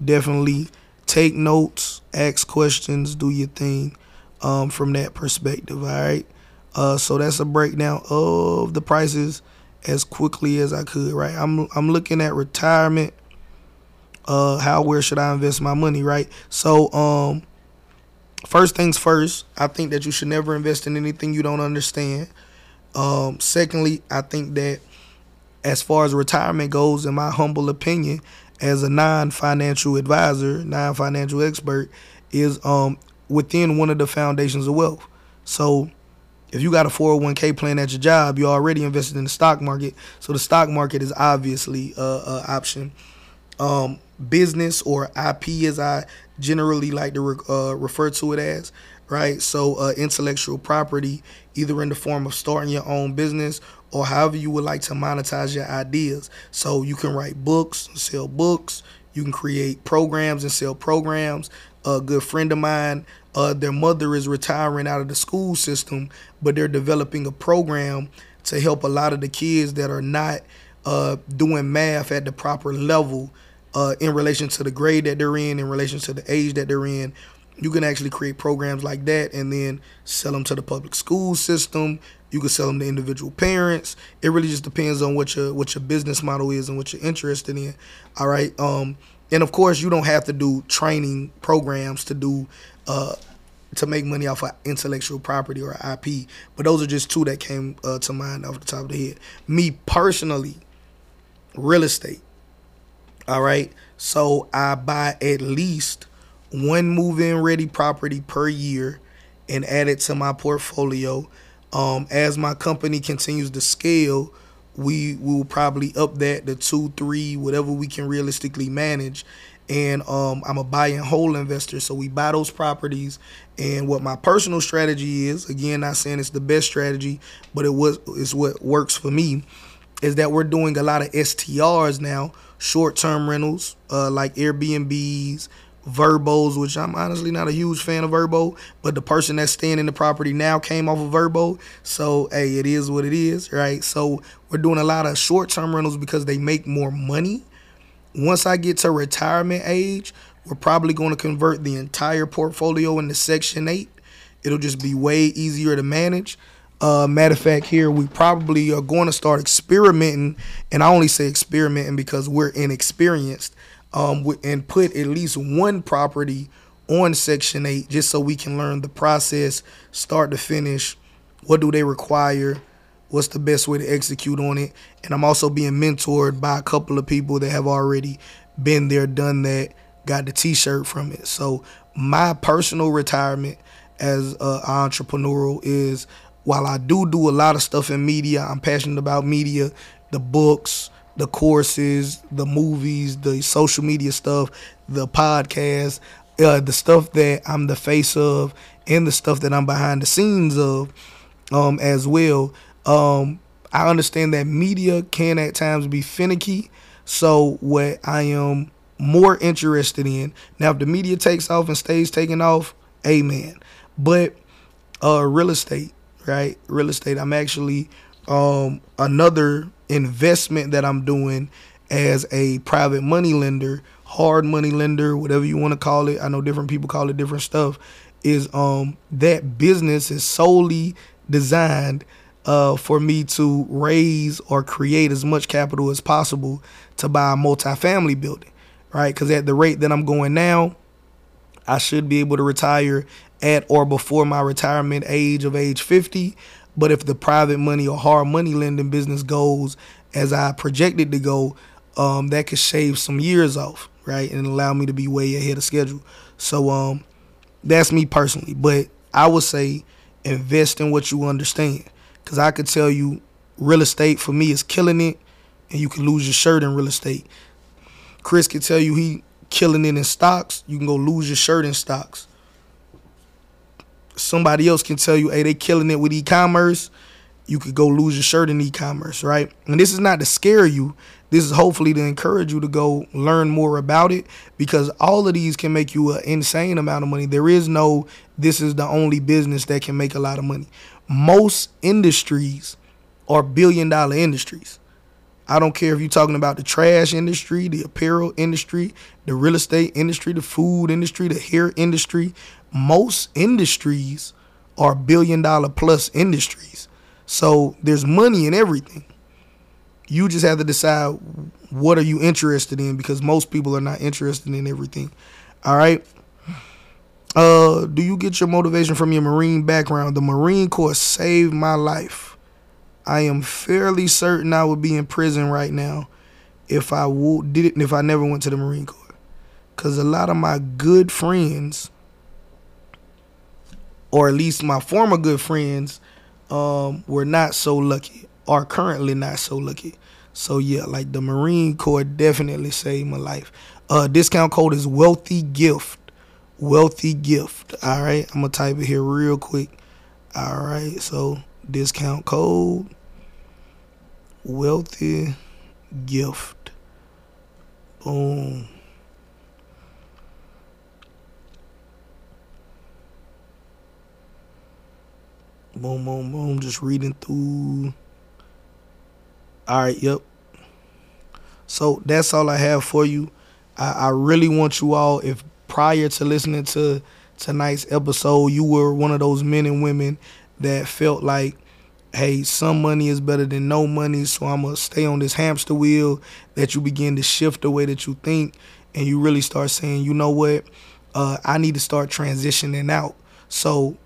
S2: definitely take notes, ask questions, do your thing um from that perspective. All right. Uh, so that's a breakdown of the prices as quickly as I could, right? I'm I'm looking at retirement. Uh, how where should I invest my money, right? So, um, first things first, I think that you should never invest in anything you don't understand. Um, secondly, I think that as far as retirement goes, in my humble opinion, as a non-financial advisor, non-financial expert, is um within one of the foundations of wealth. So if you got a 401k plan at your job, you're already invested in the stock market. So the stock market is obviously a, a option. Um, business or IP, as I generally like to re- uh, refer to it as, right? So uh, intellectual property, either in the form of starting your own business or however you would like to monetize your ideas. So you can write books, sell books. You can create programs and sell programs. A good friend of mine uh, their mother is retiring out of the school system, but they're developing a program to help a lot of the kids that are not uh, doing math at the proper level uh, in relation to the grade that they're in, in relation to the age that they're in. You can actually create programs like that and then sell them to the public school system. You can sell them to individual parents. It really just depends on what your what your business model is and what you're interested in. All right. Um, and of course, you don't have to do training programs to do uh, to make money off of intellectual property or IP. But those are just two that came uh, to mind off the top of the head. Me personally, real estate. All right. So I buy at least one move-in ready property per year and add it to my portfolio. Um, as my company continues to scale, we will probably up that to two, three, whatever we can realistically manage and um, I'm a buy and hold investor. So we buy those properties. And what my personal strategy is, again, not saying it's the best strategy, but it was is what works for me, is that we're doing a lot of STRs now, short term rentals, uh, like Airbnbs, Vrbos, which I'm honestly not a huge fan of Vrbo, but the person that's staying in the property now came off of Vrbo. So, hey, it is what it is, right? So, we're doing a lot of short term rentals because they make more money once I get to retirement age, we're probably going to convert the entire portfolio into Section 8. It'll just be way easier to manage. Uh, matter of fact, here we probably are going to start experimenting, and I only say experimenting because we're inexperienced, um, and put at least one property on Section 8 just so we can learn the process, start to finish. What do they require? what's the best way to execute on it. And I'm also being mentored by a couple of people that have already been there, done that, got the t-shirt from it. So my personal retirement as an entrepreneurial is while I do do a lot of stuff in media, I'm passionate about media, the books, the courses, the movies, the social media stuff, the podcast, uh, the stuff that I'm the face of, and the stuff that I'm behind the scenes of um, as well. Um, I understand that media can at times be finicky. So what I am more interested in now, if the media takes off and stays taking off, amen. But uh, real estate, right? Real estate. I'm actually um, another investment that I'm doing as a private money lender, hard money lender, whatever you want to call it. I know different people call it different stuff. Is um that business is solely designed uh, for me to raise or create as much capital as possible to buy a multifamily building, right? Because at the rate that I'm going now, I should be able to retire at or before my retirement age of age 50. But if the private money or hard money lending business goes as I projected to go, um, that could shave some years off, right, and allow me to be way ahead of schedule. So um, that's me personally. But I would say invest in what you understand. Because I could tell you real estate for me is killing it, and you can lose your shirt in real estate. Chris can tell you he killing it in stocks. You can go lose your shirt in stocks. Somebody else can tell you, hey, they killing it with e-commerce. You could go lose your shirt in e-commerce, right? And this is not to scare you. This is hopefully to encourage you to go learn more about it because all of these can make you an insane amount of money. There is no this is the only business that can make a lot of money most industries are billion dollar industries. I don't care if you're talking about the trash industry, the apparel industry, the real estate industry, the food industry, the hair industry. Most industries are billion dollar plus industries. So there's money in everything. You just have to decide what are you interested in because most people are not interested in everything. All right. Uh, do you get your motivation from your Marine background? The Marine Corps saved my life. I am fairly certain I would be in prison right now if I did it if I never went to the Marine Corps. Cause a lot of my good friends, or at least my former good friends, um, were not so lucky, are currently not so lucky. So yeah, like the Marine Corps definitely saved my life. Uh, discount code is Wealthy Gift. Wealthy Gift. All right, I'm gonna type it here real quick. All right, so discount code Wealthy Gift. Boom. Boom, boom, boom. Just reading through. All right, yep. So that's all I have for you. I, I really want you all, if prior to listening to tonight's episode, you were one of those men and women that felt like, hey, some money is better than no money, so I'm going to stay on this hamster wheel, that you begin to shift the way that you think, and you really start saying, you know what, uh, I need to start transitioning out. So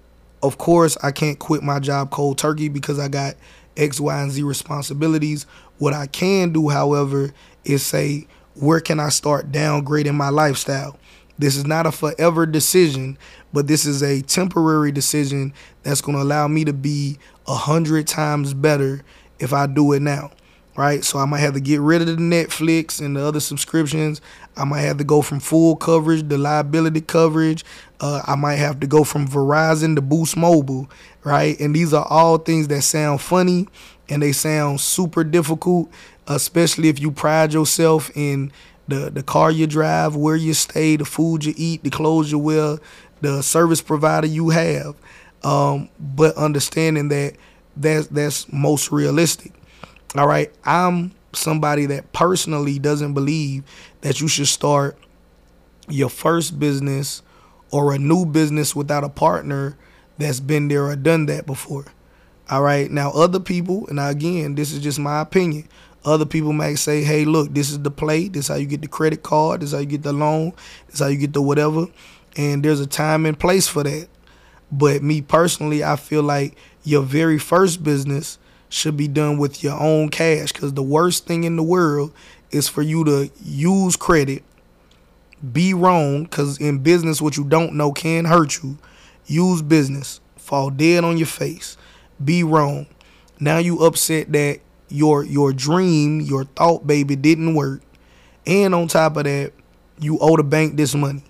S2: of course, I can't quit my job cold turkey because I got X, Y, and Z responsibilities. What I can do, however, is say, where can I start downgrading my lifestyle? This is not a forever decision, but this is a temporary decision that's going to allow me to be a hundred times better if I do it now right? So I might have to get rid of the Netflix and the other subscriptions. I might have to go from full coverage to liability coverage. Uh, I might have to go from Verizon to Boost Mobile, right? And these are all things that sound funny and they sound super difficult, especially if you pride yourself in the, the car you drive, where you stay, the food you eat, the clothes you wear, the service provider you have. Um, but understanding that that's that's most realistic. All right. I'm somebody that personally doesn't believe that you should start your first business or a new business without a partner that's been there or done that before. All right. Now, other people, and again, this is just my opinion. Other people might say, hey, look, this is the play. This is how you get the credit card. This is how you get the loan. This is how you get the whatever. And there's a time and place for that. But me personally, I feel like your very first business should be done with your own cash because the worst thing in the world is for you to use credit, be wrong, because in business, what you don't know can hurt you. Use business, fall dead on your face, be wrong. Now you upset that your your dream, your thought baby didn't work. And on top of that, you owe the bank this money.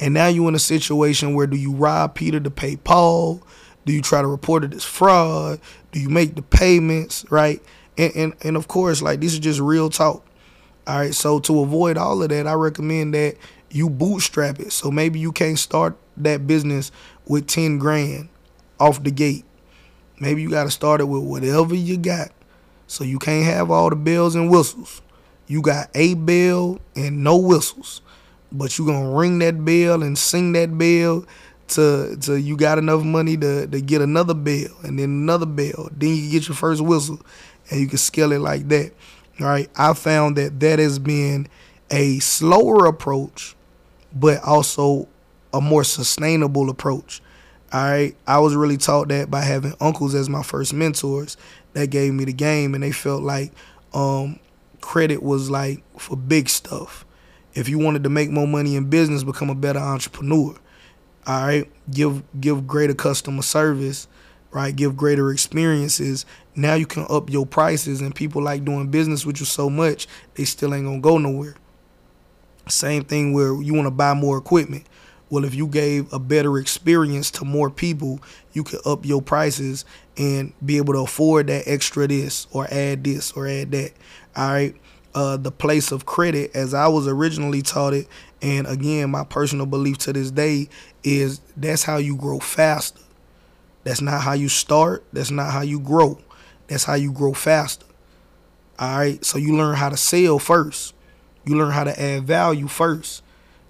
S2: And now you in a situation where do you rob Peter to pay Paul? Do you try to report it as fraud? Do you make the payments, right? And, and and of course, like this is just real talk. All right. So to avoid all of that, I recommend that you bootstrap it. So maybe you can't start that business with 10 grand off the gate. Maybe you got to start it with whatever you got. So you can't have all the bells and whistles. You got a bell and no whistles. But you going to ring that bell and sing that bell to to you got enough money to to get another bell and then another bell. Then you get your first whistle, and you can scale it like that. All right, I found that that has been a slower approach, but also a more sustainable approach. All right, I was really taught that by having uncles as my first mentors that gave me the game, and they felt like um, credit was like for big stuff. If you wanted to make more money in business, become a better entrepreneur all right give give greater customer service right give greater experiences now you can up your prices and people like doing business with you so much they still ain't gonna go nowhere same thing where you want to buy more equipment well if you gave a better experience to more people you could up your prices and be able to afford that extra this or add this or add that all right uh, the place of credit as I was originally taught it. And again, my personal belief to this day is that's how you grow faster. That's not how you start. That's not how you grow. That's how you grow faster. All right. So you learn how to sell first. You learn how to add value first.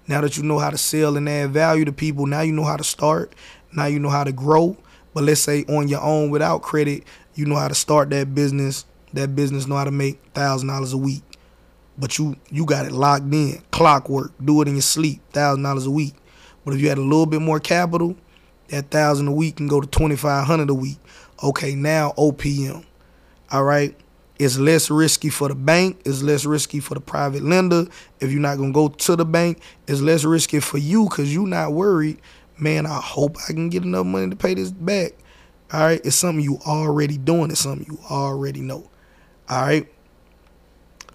S2: Now that you know how to sell and add value to people, now you know how to start. Now you know how to grow. But let's say on your own without credit, you know how to start that business that business know how to make thousand dollars a week, but you you got it locked in, clockwork, do it in your sleep, thousand dollars a week. But if you had a little bit more capital, that thousand a week can go to twenty five hundred a week. Okay, now OPM. All right. It's less risky for the bank. It's less risky for the private lender. If you're not gonna go to the bank, it's less risky for you because you're not worried. Man, I hope I can get enough money to pay this back. All right, it's something you already doing. It's something you already know. All right.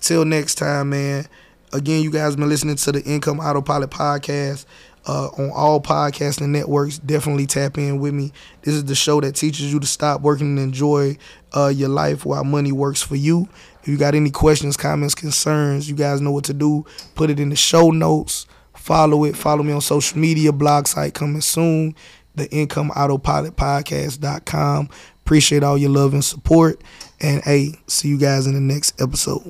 S2: Till next time, man. Again, you guys been listening to the Income Autopilot podcast uh, on all podcasting networks. Definitely tap in with me. This is the show that teaches you to stop working and enjoy uh, your life while money works for you. If you got any questions, comments, concerns, you guys know what to do. Put it in the show notes. Follow it. Follow me on social media, blog site coming soon. The Income Autopilot Podcast.com. Appreciate all your love and support. And hey, see you guys in the next episode.